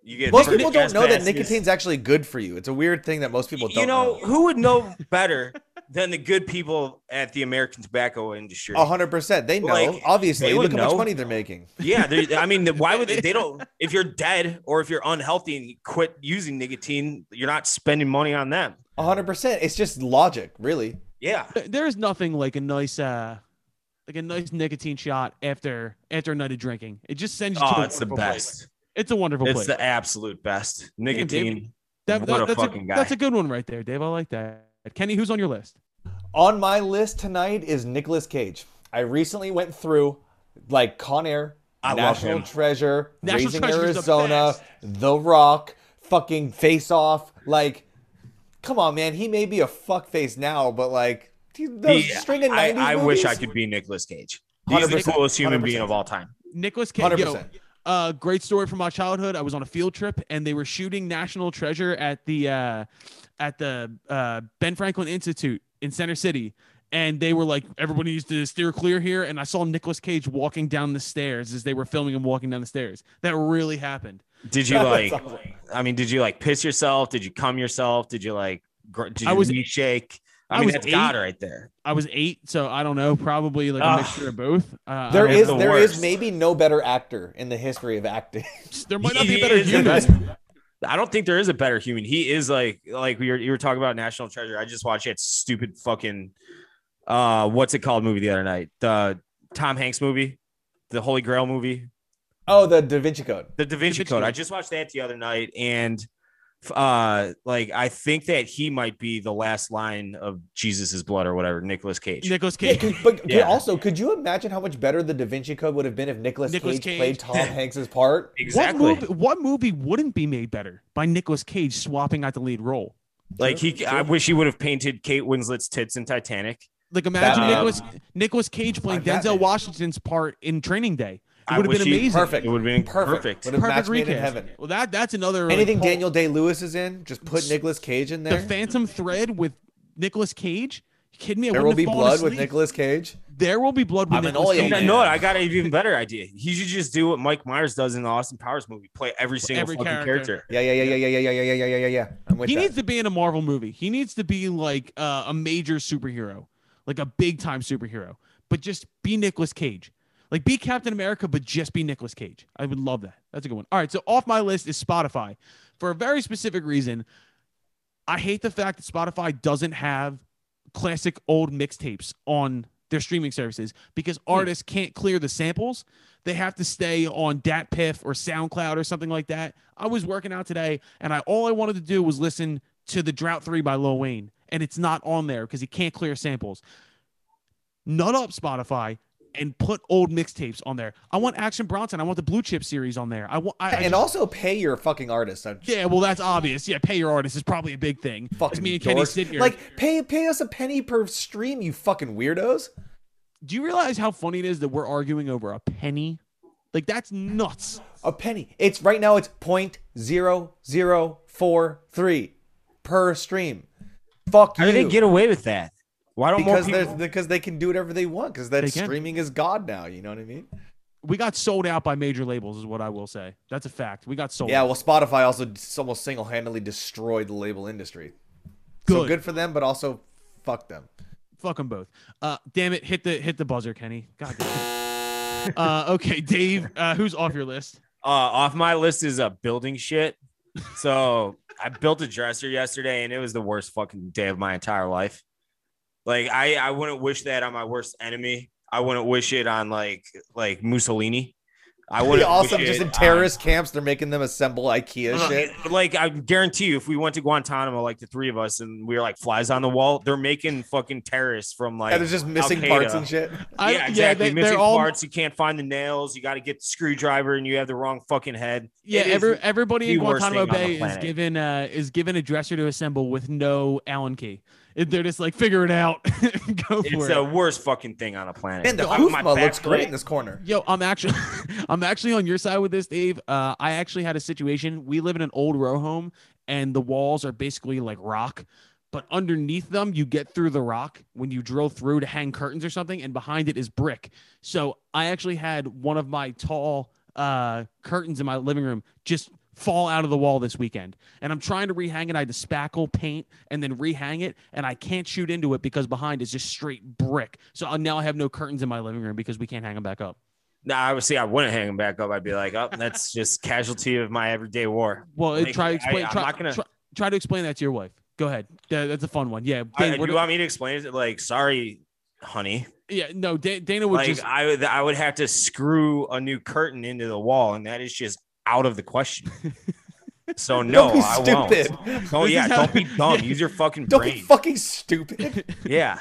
You get Most people don't gas know that passes. nicotine's actually good for you. It's a weird thing that most people don't you know, who would know better than the good people at the American tobacco industry? A hundred percent. They know. Like, Obviously, they look would how much know. money they're making. Yeah, they- I mean, why would they, they don't? If you're dead or if you're unhealthy and you quit using nicotine, you're not spending money on them. A hundred percent. It's just logic, really. Yeah, There- There is nothing like a nice uh like a nice nicotine shot after after a night of drinking. It just sends you to oh, a it's the best. place. Best. It's a wonderful It's place. the absolute best. Nicotine. That- what that- a that's, fucking a, guy. that's a good one right there, Dave. I like that. Kenny, who's on your list? On my list tonight is Nicolas Cage. I recently went through like Con Air, I National. Treasure, National Raising Treasure's the Arizona, best. The Rock, fucking Face Off. Like, come on, man. He may be a fuckface now, but like he- those He- string of I, 90s I wish I could be Nicolas Cage. He's the 100%, coolest human 100%. being of all time. Nicolas Cage. 100%. Uh, great story from my childhood. I was on a field trip and they were shooting National Treasure at the uh, at the uh, Ben Franklin Institute in Center City. And they were like, everybody needs to steer clear here. And I saw Nicolas Cage walking down the stairs as they were filming him walking down the stairs. That really happened. Did you like? I mean, did you like piss yourself? Did you cum yourself? Did you like? gr- Did I your was- knee shake? I, I mean, was that's eight. God right there. I was eight, so I don't know, probably like a Ugh. mixture of both. Uh, There I don't is know. the there is maybe no better actor in the history of acting. there might not be a better human. I don't think there is a better human. He is like like we were you were talking about National Treasure. I just watched that stupid fucking uh what's it called movie the other night? The Tom Hanks movie, the Holy Grail movie, oh, the Da Vinci Code. the Da Vinci Vinci Code. Code. I just watched that the other night and uh like I think that he might be the last line of Jesus's blood or whatever, Nicolas Cage. Nicolas Cage. could, but but Yeah. also, could you imagine how much better the Da Vinci Code would have been if Nicolas Nicolas Cage, Cage. played Tom Hanks's part? exactly. What movie, what movie wouldn't be made better by Nicolas Cage swapping out the lead role? Like he I wish he would have painted Kate Winslet's tits in Titanic. Like imagine Batman. Nicholas Nicolas Cage playing Denzel Washington's part in Training Day. It would have been amazing. Perfect. It would have been Perfect. perfect. Perfect match made in recast. heaven. Well, that that's another like, Anything Paul- Daniel Day Lewis is in, just put Nicolas Cage in there. The. Phantom Thread with Nicolas Cage. You kidding me? I There will be have fallen blood with asleep. Nicolas Cage. There will be blood with I'm an Nicolas oil Cage. man. No, I got an even better idea. He should just do what Mike Myers does in the Austin Powers movie: play every single Every fucking character. character. Yeah, yeah, yeah, yeah, yeah, yeah, yeah, yeah, yeah, yeah, yeah, yeah. I'm with He that. needs to be in a Marvel movie. He needs to be like uh, a major superhero, like a big time superhero, but just be Nicolas Cage. Like be Captain America, but just be Nicolas Cage. I would love that. That's a good one. All right, so off my list is Spotify for a very specific reason. I hate the fact that Spotify doesn't have classic old mixtapes on their streaming services because hmm. artists can't clear the samples. They have to stay on DatPiff or SoundCloud or something like that. I was working out today and I all I wanted to do was listen to the Drought 3 by Lil Wayne and it's not on there because he can't clear samples. Nut up Spotify and put old mixtapes on there. I want Action Bronson. I want the Blue Chip series on there. I want I, I and just- also pay your fucking artists. I'm yeah, well that's obvious. Yeah, pay your artist is probably a big thing. As fucking me and Kenny dorks. sit here. Like pay pay us a penny per stream, you fucking weirdos. Do you realize how funny it is that we're arguing over a penny? Like that's nuts. A penny. It's right now. It's point zero zero four three per stream. Fuck you. How you. did they get away with that? Why don't because more they're people? because they can do whatever they want because that streaming is god now. You know what I mean? We got sold out by major labels, is what I will say. That's a fact. We got sold. Yeah. out. Well, Spotify also almost single handedly destroyed the label industry. So Good. good for them, but also fuck them. Fuck them both. Uh, damn it! Hit the hit the buzzer, Kenny. God damn. it. uh, okay, Dave. Uh, who's off your list? Uh, off my list is a building shit. So I built a dresser yesterday, and it was the worst fucking day of my entire life. Like I, I wouldn't wish that on my worst enemy. I wouldn't wish it on like like Mussolini. I wouldn't awesome. Just it in on- terrorist camps, they're making them assemble IKEA Uh, shit. Like I guarantee you, if we went to Guantanamo, like the three of us, and we were like flies on the wall, they're making fucking terrorists from like Yeah, there's just missing Al-Qaeda. parts and shit. I- yeah, exactly. they, Missing are all. parts. You can't find the nails. You got to get the screwdriver, and you have the wrong fucking head. Yeah, every, everybody in Guantanamo thing on the Bay is given uh, is given a dresser to assemble with no Allen key. It- They're just like figure it out, go for It's it. the worst fucking thing on a planet. Man, the I- my looks great plate- in this corner. Yo, I'm actually, I'm actually on your side with this, Dave. Uh, I actually had a situation. We live in an old row home, and the walls are basically like rock, but underneath them, you get through the rock when you drill through to hang curtains or something, and behind it is brick. So I actually had one of my tall uh, curtains in my living room just fall out of the wall this weekend. And I'm trying to rehang it. I had to spackle, paint, and then rehang it. And I can't shoot into it because behind is just straight brick. So uh, now I have no curtains in my living room because we can't hang them back up. Nah, I would see. I wouldn't hang him back up. I'd be like, oh, that's just casualty of my everyday war. Well, Like, try to explain. I'm try, gonna- try, try to explain that to your wife. Go ahead. That- that's a fun one. Yeah. I, do what- you want me to explain it? Like, sorry, honey. yeah. No. Dana would Like, just. I would, I would have to screw a new curtain into the wall, and that is just out of the question. So no, Don't be I stupid. won't. Oh This yeah, don't be dumb. Yeah. Use your fucking Don't brain. be fucking stupid. yeah.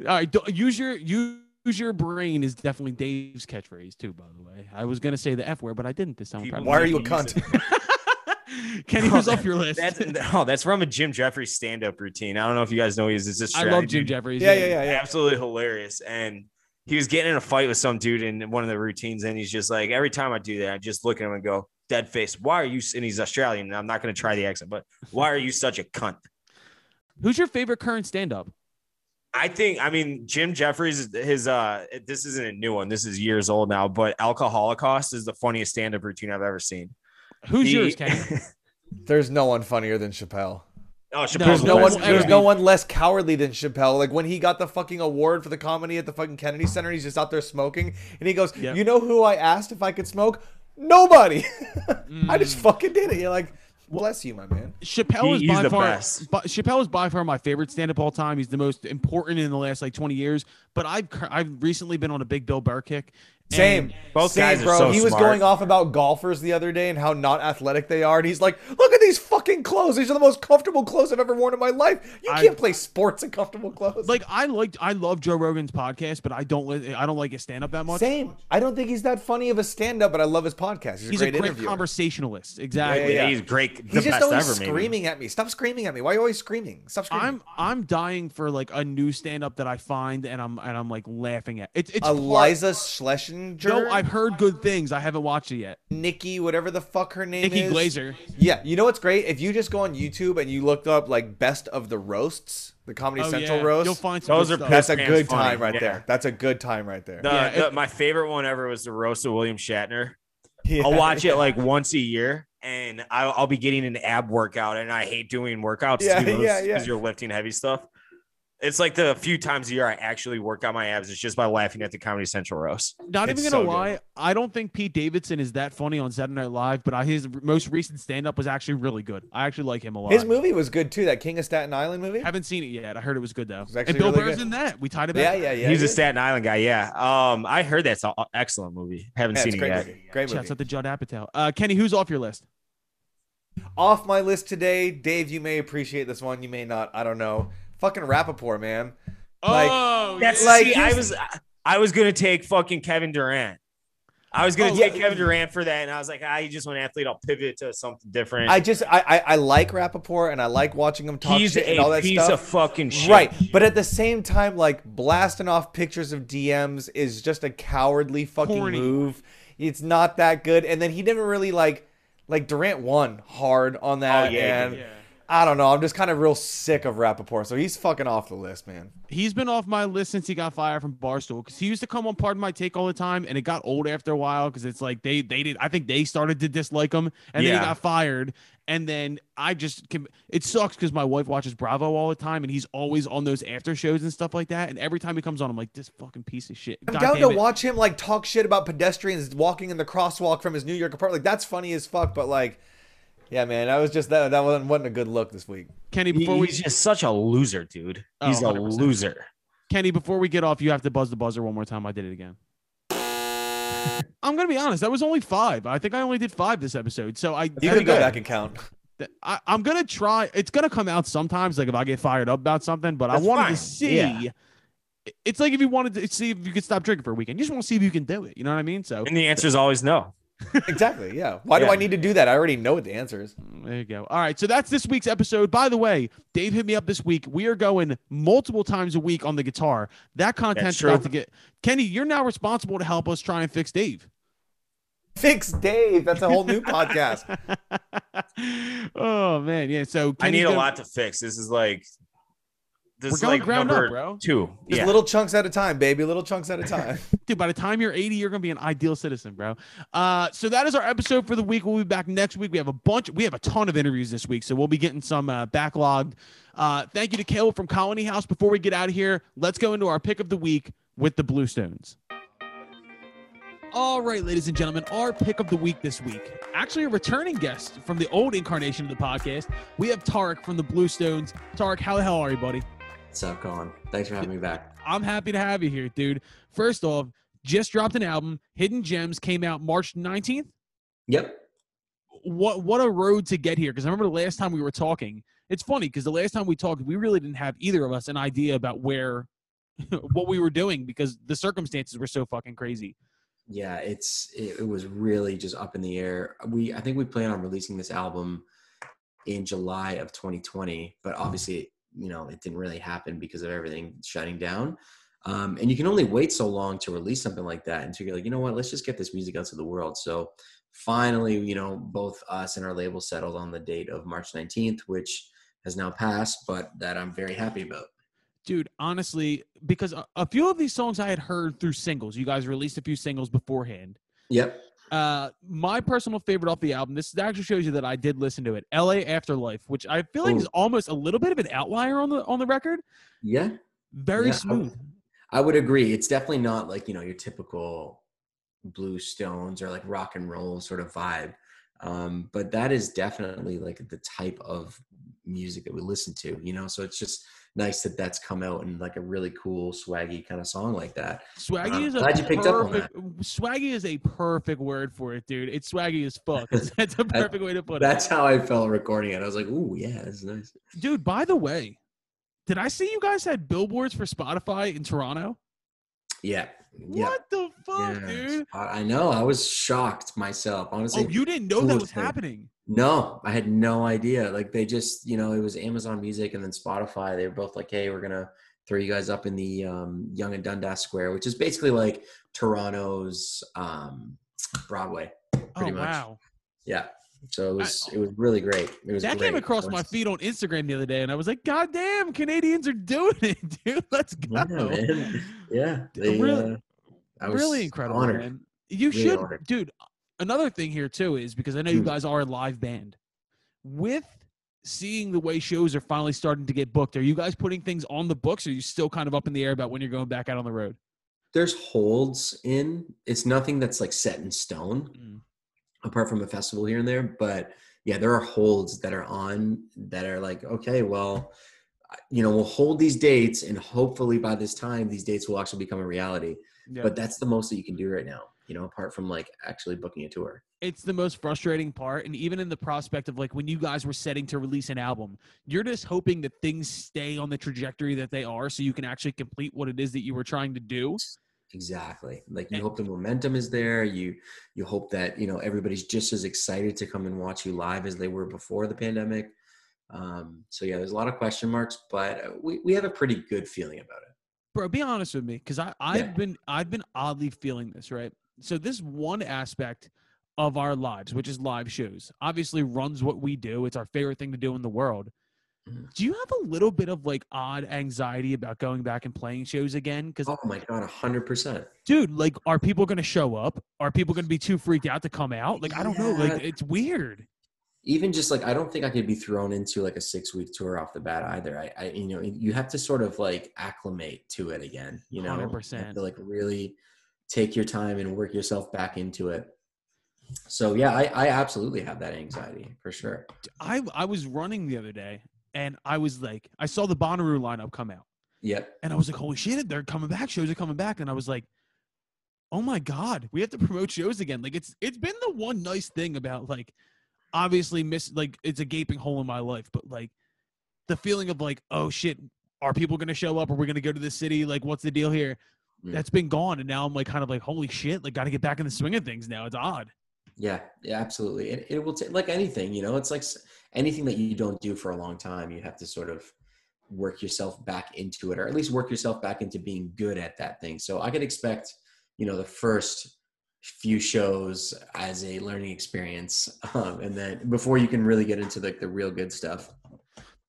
All right, do- use your use your brain is definitely Dave's catchphrase too. By the way, I was gonna say the f word, but I didn't this time. I'm People- proud Why are you a cunt? Kenny was off your list. That's oh, that's from a Jim Jefferies stand-up routine. I don't know if you guys know he's this. I love Jim Jefferies. Yeah, yeah, yeah, yeah. absolutely hilarious. And he was getting in a fight with some dude in one of the routines, and he's just like, every time I do that, I just look at him and go, dead face. Why are you? And he's Australian, and I'm not going to try the accent, but why are you such a cunt? Who's your favorite current stand-up? I think, I mean, Jim Jefferies, his, uh, this isn't a new one. This is years old now, but Alcoholocaust is the funniest stand-up routine I've ever seen. Who's He- yours, Kenny? There's no one funnier than Chappelle. Oh, Chappelle's There's No, no one. There's no one less cowardly than Chappelle. Like when he got the fucking award for the comedy at the fucking Kennedy Center, he's just out there smoking, and he goes, Yep. "You know who I asked if I could smoke? Nobody. I Mm. just fucking did it." You're like, "Bless you, my man." Chappelle He- is he's by the far best. But Chappelle is by far my favorite stand-up all time. He's the most important in the last like 20 years. But I've I've recently been on a big Bill Burr kick. Same. and- Both Same, guys are bro. so he was smart. going off about golfers the other day and how not athletic they are, and he's like, "Look at these fucking clothes. These are the most comfortable clothes I've ever worn in my life. You I- can't play sports in comfortable clothes." Like I liked I love Joe Rogan's podcast, but I don't li- I don't like his stand-up that much. Same. I don't think he's that funny of a stand-up, but I love his podcast. He's a great, a great conversationalist. Exactly. Yeah, yeah, He's great. The He's just best always ever, maybe. screaming at me. Stop screaming at me. Why are you always screaming? Stop screaming. I'm I'm dying for like a new stand-up that I find and I'm and I'm like laughing at. It's it's Iliza Shlesinger. No, I've heard good things. I haven't watched it yet. Nikki, whatever the fuck her name Nikki is. Glazer. Yeah, you know what's great? If you just go on YouTube and you looked up like best of the roasts, the Comedy Oh, Central yeah. roast, You'll find some Those good are stuff. that's a good funny, time right yeah. there. That's a good time right there. The, Yeah, the- it- my favorite one ever was the roast of William Shatner. Yeah. I'll watch it like once a year, and I'll, I'll be getting an ab workout, and I hate doing workouts Yeah, too, yeah, yeah. because you're lifting heavy stuff. It's like the few times a year I actually work out my abs. It's just by laughing at the Comedy Central roast. Not It's even gonna good. lie, I don't think Pete Davidson is that funny on Saturday Night Live, but I, his most recent stand-up was actually really good. I actually like him a lot. His movie was good too. That King of Staten Island movie. Haven't seen it yet. I heard it was good though. was And Bill really Burr's good. in that. We tied it Yeah, back. yeah, yeah. He's a. Staten Island guy. Yeah. Um, I heard that's an excellent movie. Haven't Yeah, seen it great yet. movie. Great Shouts movie. out to Judd Apatow. Uh, Kenny, who's off your list? Off my list today, Dave. You may appreciate this one. You may not. I don't know. Fucking Rapaport, man. Like- oh, That's Like, see, I was I was gonna take fucking Kevin Durant. I was gonna Oh, take yeah. Kevin Durant for that, and I was like, ah, he's just an athlete. I'll pivot to something different. I just I, I I like Rapaport and I like watching him talk he's shit a and all that piece stuff. of fucking shit. Right, but at the same time, like blasting off pictures of DMs is just a cowardly fucking Corny. move. It's not that good. And then he didn't really like, like Durant won hard on that. Oh, yeah, and yeah. I don't know. I'm just kind of real sick of Rapaport, so he's fucking off the list, man. He's been off my list since he got fired from Barstool because he used to come on Pardon My Take all the time, and it got old after a while because it's like they they did. I think they started to dislike him, and then he got fired. And then I just can- it sucks because my wife watches Bravo all the time, and he's always on those after shows and stuff like that. And every time he comes on, I'm like, this fucking piece of shit. I'm God down to it. watch him like talk shit about pedestrians walking in the crosswalk from his New York apartment. Like that's funny as fuck, but like, yeah, man, that was just that that wasn't, wasn't a good look this week. Kenny. He- Before we he's just such a loser, dude. Oh, He's a loser. Kenny, before we get off, you have to buzz the buzzer one more time. I did it again. I'm gonna be honest. That was only five. I think I only did five this episode. So I, You can go back and count. I, I'm gonna try. It's gonna come out sometimes, like if I get fired up about something. But I wanted fine. to see. Yeah. It's like if you wanted to see if you could stop drinking for a weekend. You just want to see if you can do it. You know what I mean? So And the answer is always no. exactly. Yeah. Why do I need to do that? I already know what the answer is. Mm, there you go. All right. So that's this week's episode. By the way, Dave hit me up this week. We are going multiple times a week on the guitar. That content's true. about to get. Kenny, you're now responsible to help us try and fix Dave. Fix Dave. That's a whole new podcast. oh man, yeah. So I need a gonna- lot to fix. This is like This We're is going like ground up, number bro. two. Just yeah. little chunks at a time, baby. Little chunks at a time. Dude, by the time you're 80, you're gonna be an ideal citizen, bro. Uh, so that is our episode for the week. We'll be back next week. We have a bunch, we have a ton of interviews this week, so we'll be getting some uh, backlogged. Uh, thank you to Caleb from Colony House. Before we get out of here, let's go into our pick of the week with the Blue Stones. All right, ladies and gentlemen, our pick of the week this week. Actually, a returning guest from the old incarnation of the podcast. We have Tarek from the Blue Stones. Tarek, how the hell are you, buddy? What's up, Colin? Thanks for having me back. I'm happy to have you here, dude. First off, just dropped an album. Hidden Gems came out March 19th. Yep. What what a road to get here. Because I remember the last time we were talking. It's funny because the last time we talked, we really didn't have either of us an idea about where what we were doing because the circumstances were so fucking crazy. Yeah, it's it, it was really just up in the air. We I think we plan on releasing this album in July of 2020, but obviously, you know, it didn't really happen because of everything shutting down. Um, and you can only wait so long to release something like that until you're like, you know what, let's just get this music out to the world. So finally, you know, both us and our label settled on the date of March 19th, which has now passed, but that I'm very happy about. Dude, honestly, because a, a few of these songs I had heard through singles. You guys released a few singles beforehand. Yep. Uh, my personal favorite off the album. This actually shows you that I did listen to it. "L.A. Afterlife," which I feel like Ooh. is almost a little bit of an outlier on the on the record. Yeah. Very Yeah, I- smooth. I would agree. It's definitely not like, you know, your typical blue stones or like rock and roll sort of vibe. Um, but that is definitely like the type of music that we listen to, you know? So it's just nice that that's come out in like a really cool, swaggy kind of song like that. Swaggy Uh, is a you picked up on perfect. Swaggy is a perfect word for it, dude. It's swaggy as fuck. That's a perfect way to put it. That's how I felt recording it. I was like, ooh, yeah, this is nice. Dude, by the way, did I see you guys had billboards for Spotify in Toronto? Yeah. What the fuck, Yeah. dude? I I know. I was shocked myself. Honestly, Oh, you didn't know that was happening. No, I had no idea. Like they just, you know, it was Amazon Music and then Spotify. They were both like, "Hey, we're gonna throw you guys up in the um, Yonge and Dundas Square, which is basically like Toronto's um, Broadway, pretty oh much. wow, Yeah. So it was it was really great. It was that great. came across my feed on Instagram the other day, and I was like, God damn, Canadians are doing it, dude. Let's go. Yeah, man. Yeah, they, Really- uh, I was really incredible, honored. man. You Really should, honored. dude. Another thing here too is because I know you Hmm. guys are a live band. With seeing the way shows are finally starting to get booked, are you guys putting things on the books? Or are you still kind of up in the air about when you're going back out on the road? There's holds in. It's nothing that's like set in stone. Mm. Apart from a festival here and there. But yeah, there are holds that are on that are like, okay, well, you know, we'll hold these dates and hopefully by this time, these dates will actually become a reality. Yeah. But that's the most that you can do right now, you know, apart from like actually booking a tour. it's the most frustrating part and even in the prospect of like when you guys were setting to release an album you're just hoping that things stay on the trajectory that they are so you can actually complete what it is that you were trying to do Exactly. Like you hope the momentum is there. You you hope that you know everybody's just as excited to come and watch you live as they were before the pandemic. Um, so yeah, there's a lot of question marks, but uh, we we have a pretty good feeling about it. bro be honest with me because i i've Yeah. been i've been oddly feeling this right so this one aspect of our lives which is live shows obviously runs what we do it's our favorite thing to do in the world. Mm-hmm. do you have a little bit of like odd anxiety about going back and playing shows again because Oh my god, a hundred percent. dude, like, are people going to show up? Are people going to be too freaked out to come out? Like, I don't know. Like, it's weird. even just like I don't think I could be thrown into like a six week tour off the bat either. I, I you know you have to sort of like acclimate to it again. You know, 100%. to like really take your time and work yourself back into it. So yeah, I, I absolutely have that anxiety for sure. I I was running the other day, and I was like, I saw the Bonnaroo lineup come out, Yep. and I was like, holy shit, they're coming back. Shows are coming back, and I was like, oh my god, we have to promote shows again. Like, it's it's been the one nice thing about like, obviously miss like it's a gaping hole in my life, but like, the feeling of like, oh shit. Are people going to show up? Are we going to go to the city? Like, what's the deal here? Mm. That's been gone, and now I'm like, kind of like, holy shit! Like, got to get back in the swing of things now. It's odd. Yeah, yeah, absolutely. It, it will take like anything, you know, it's like anything that you don't do for a long time, you have to sort of work yourself back into it, or at least work yourself back into being good at that thing. So I could expect, you know, the first few shows as a learning experience, um, and then before you can really get into like the real good stuff.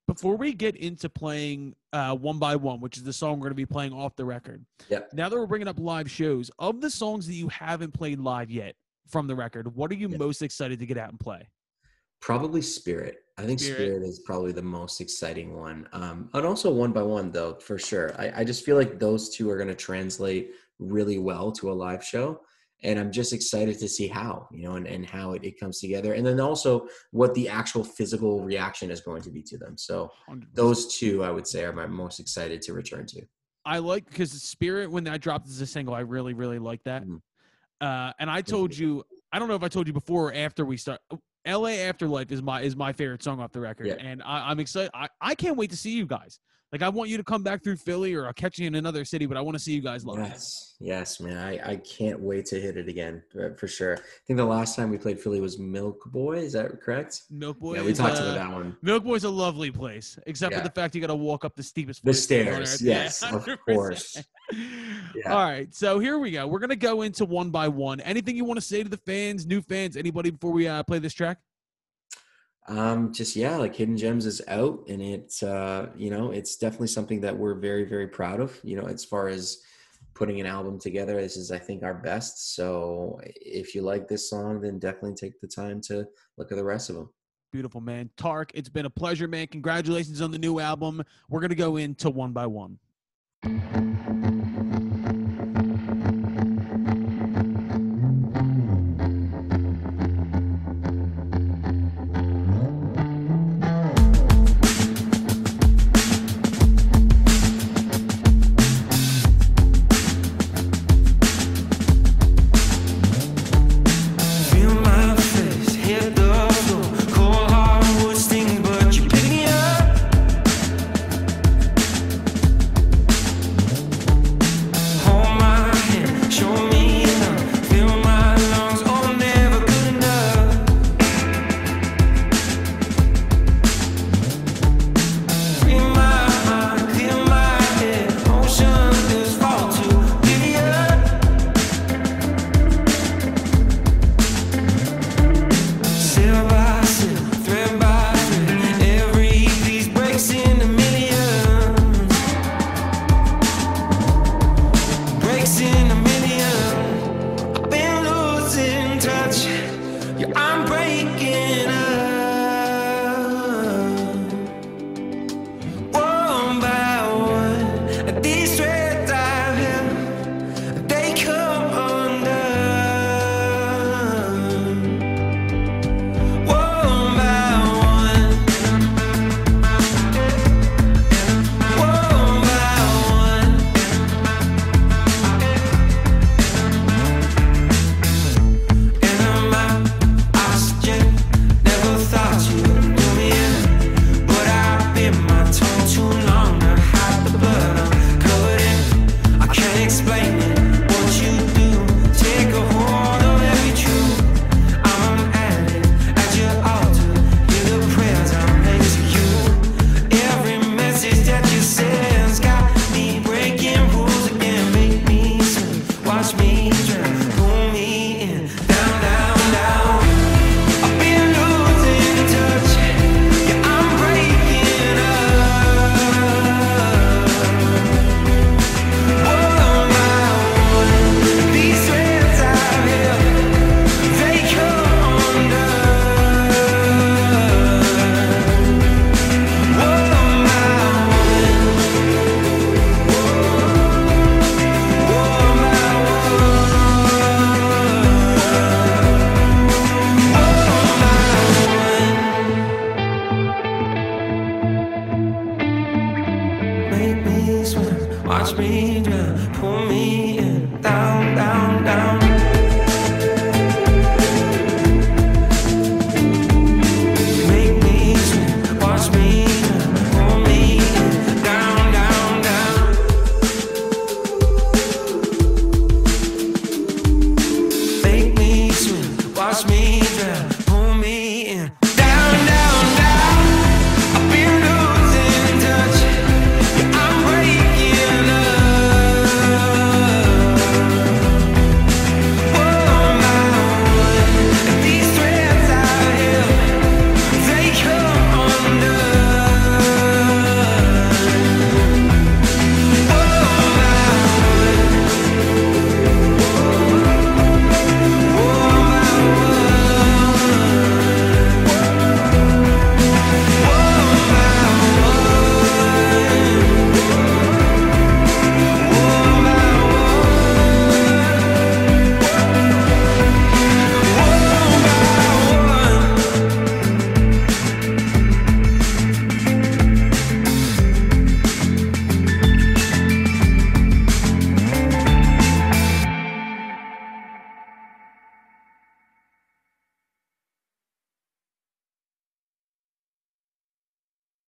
before we get into playing uh, one by one, which is the song we're going to be playing off the record. Yep. Now that we're bringing up live shows, of the songs that you haven't played live yet from the record, what are you Yeah. most excited to get out and play? Probably Spirit. I think Spirit. Spirit, is probably the most exciting one. Um, and also One by One, though, for sure. I, I just feel like those two are going to translate really well to a live show. And I'm just excited to see how, you know, and, and how it, it comes together. And then also what the actual physical reaction is going to be to them. So 100%. those two, I would say, are my most excited to return to. I like because Spirit when I dropped as a single, I really really like that. Mhm. Uh, and I told you, I don't know if I told you before or after we start. L.A. Afterlife is my is my favorite song off the record, Yeah. and I, I'm excited. I, I can't wait to see you guys. Like I want you to come back through Philly, or I'll catch you in another city. But I want to see you guys live. Yes, yes, man. I, I can't wait to hit it again for, for sure. I think the last time we played Philly was Milk Boy. Is that correct? Milk Boy. yeah, we talked uh, about that one. Milk Boy's a lovely place, except for the fact you got to walk up the steepest The stairs on stairs, Earth. yes, of course. Yeah. All right, so here we go. We're gonna go into one by one. Anything you want to say to the fans, new fans, anybody before we uh, play this track? Um, just yeah, like Hidden Gems is out, and it's uh, you know, it's definitely something that we're very, very proud of. You know, as far as putting an album together, this is I think our best. So if you like this song, then definitely take the time to look at the rest of them. Beautiful man, Tarek. It's been a pleasure, man. Congratulations on the new album. We're gonna go into one by one.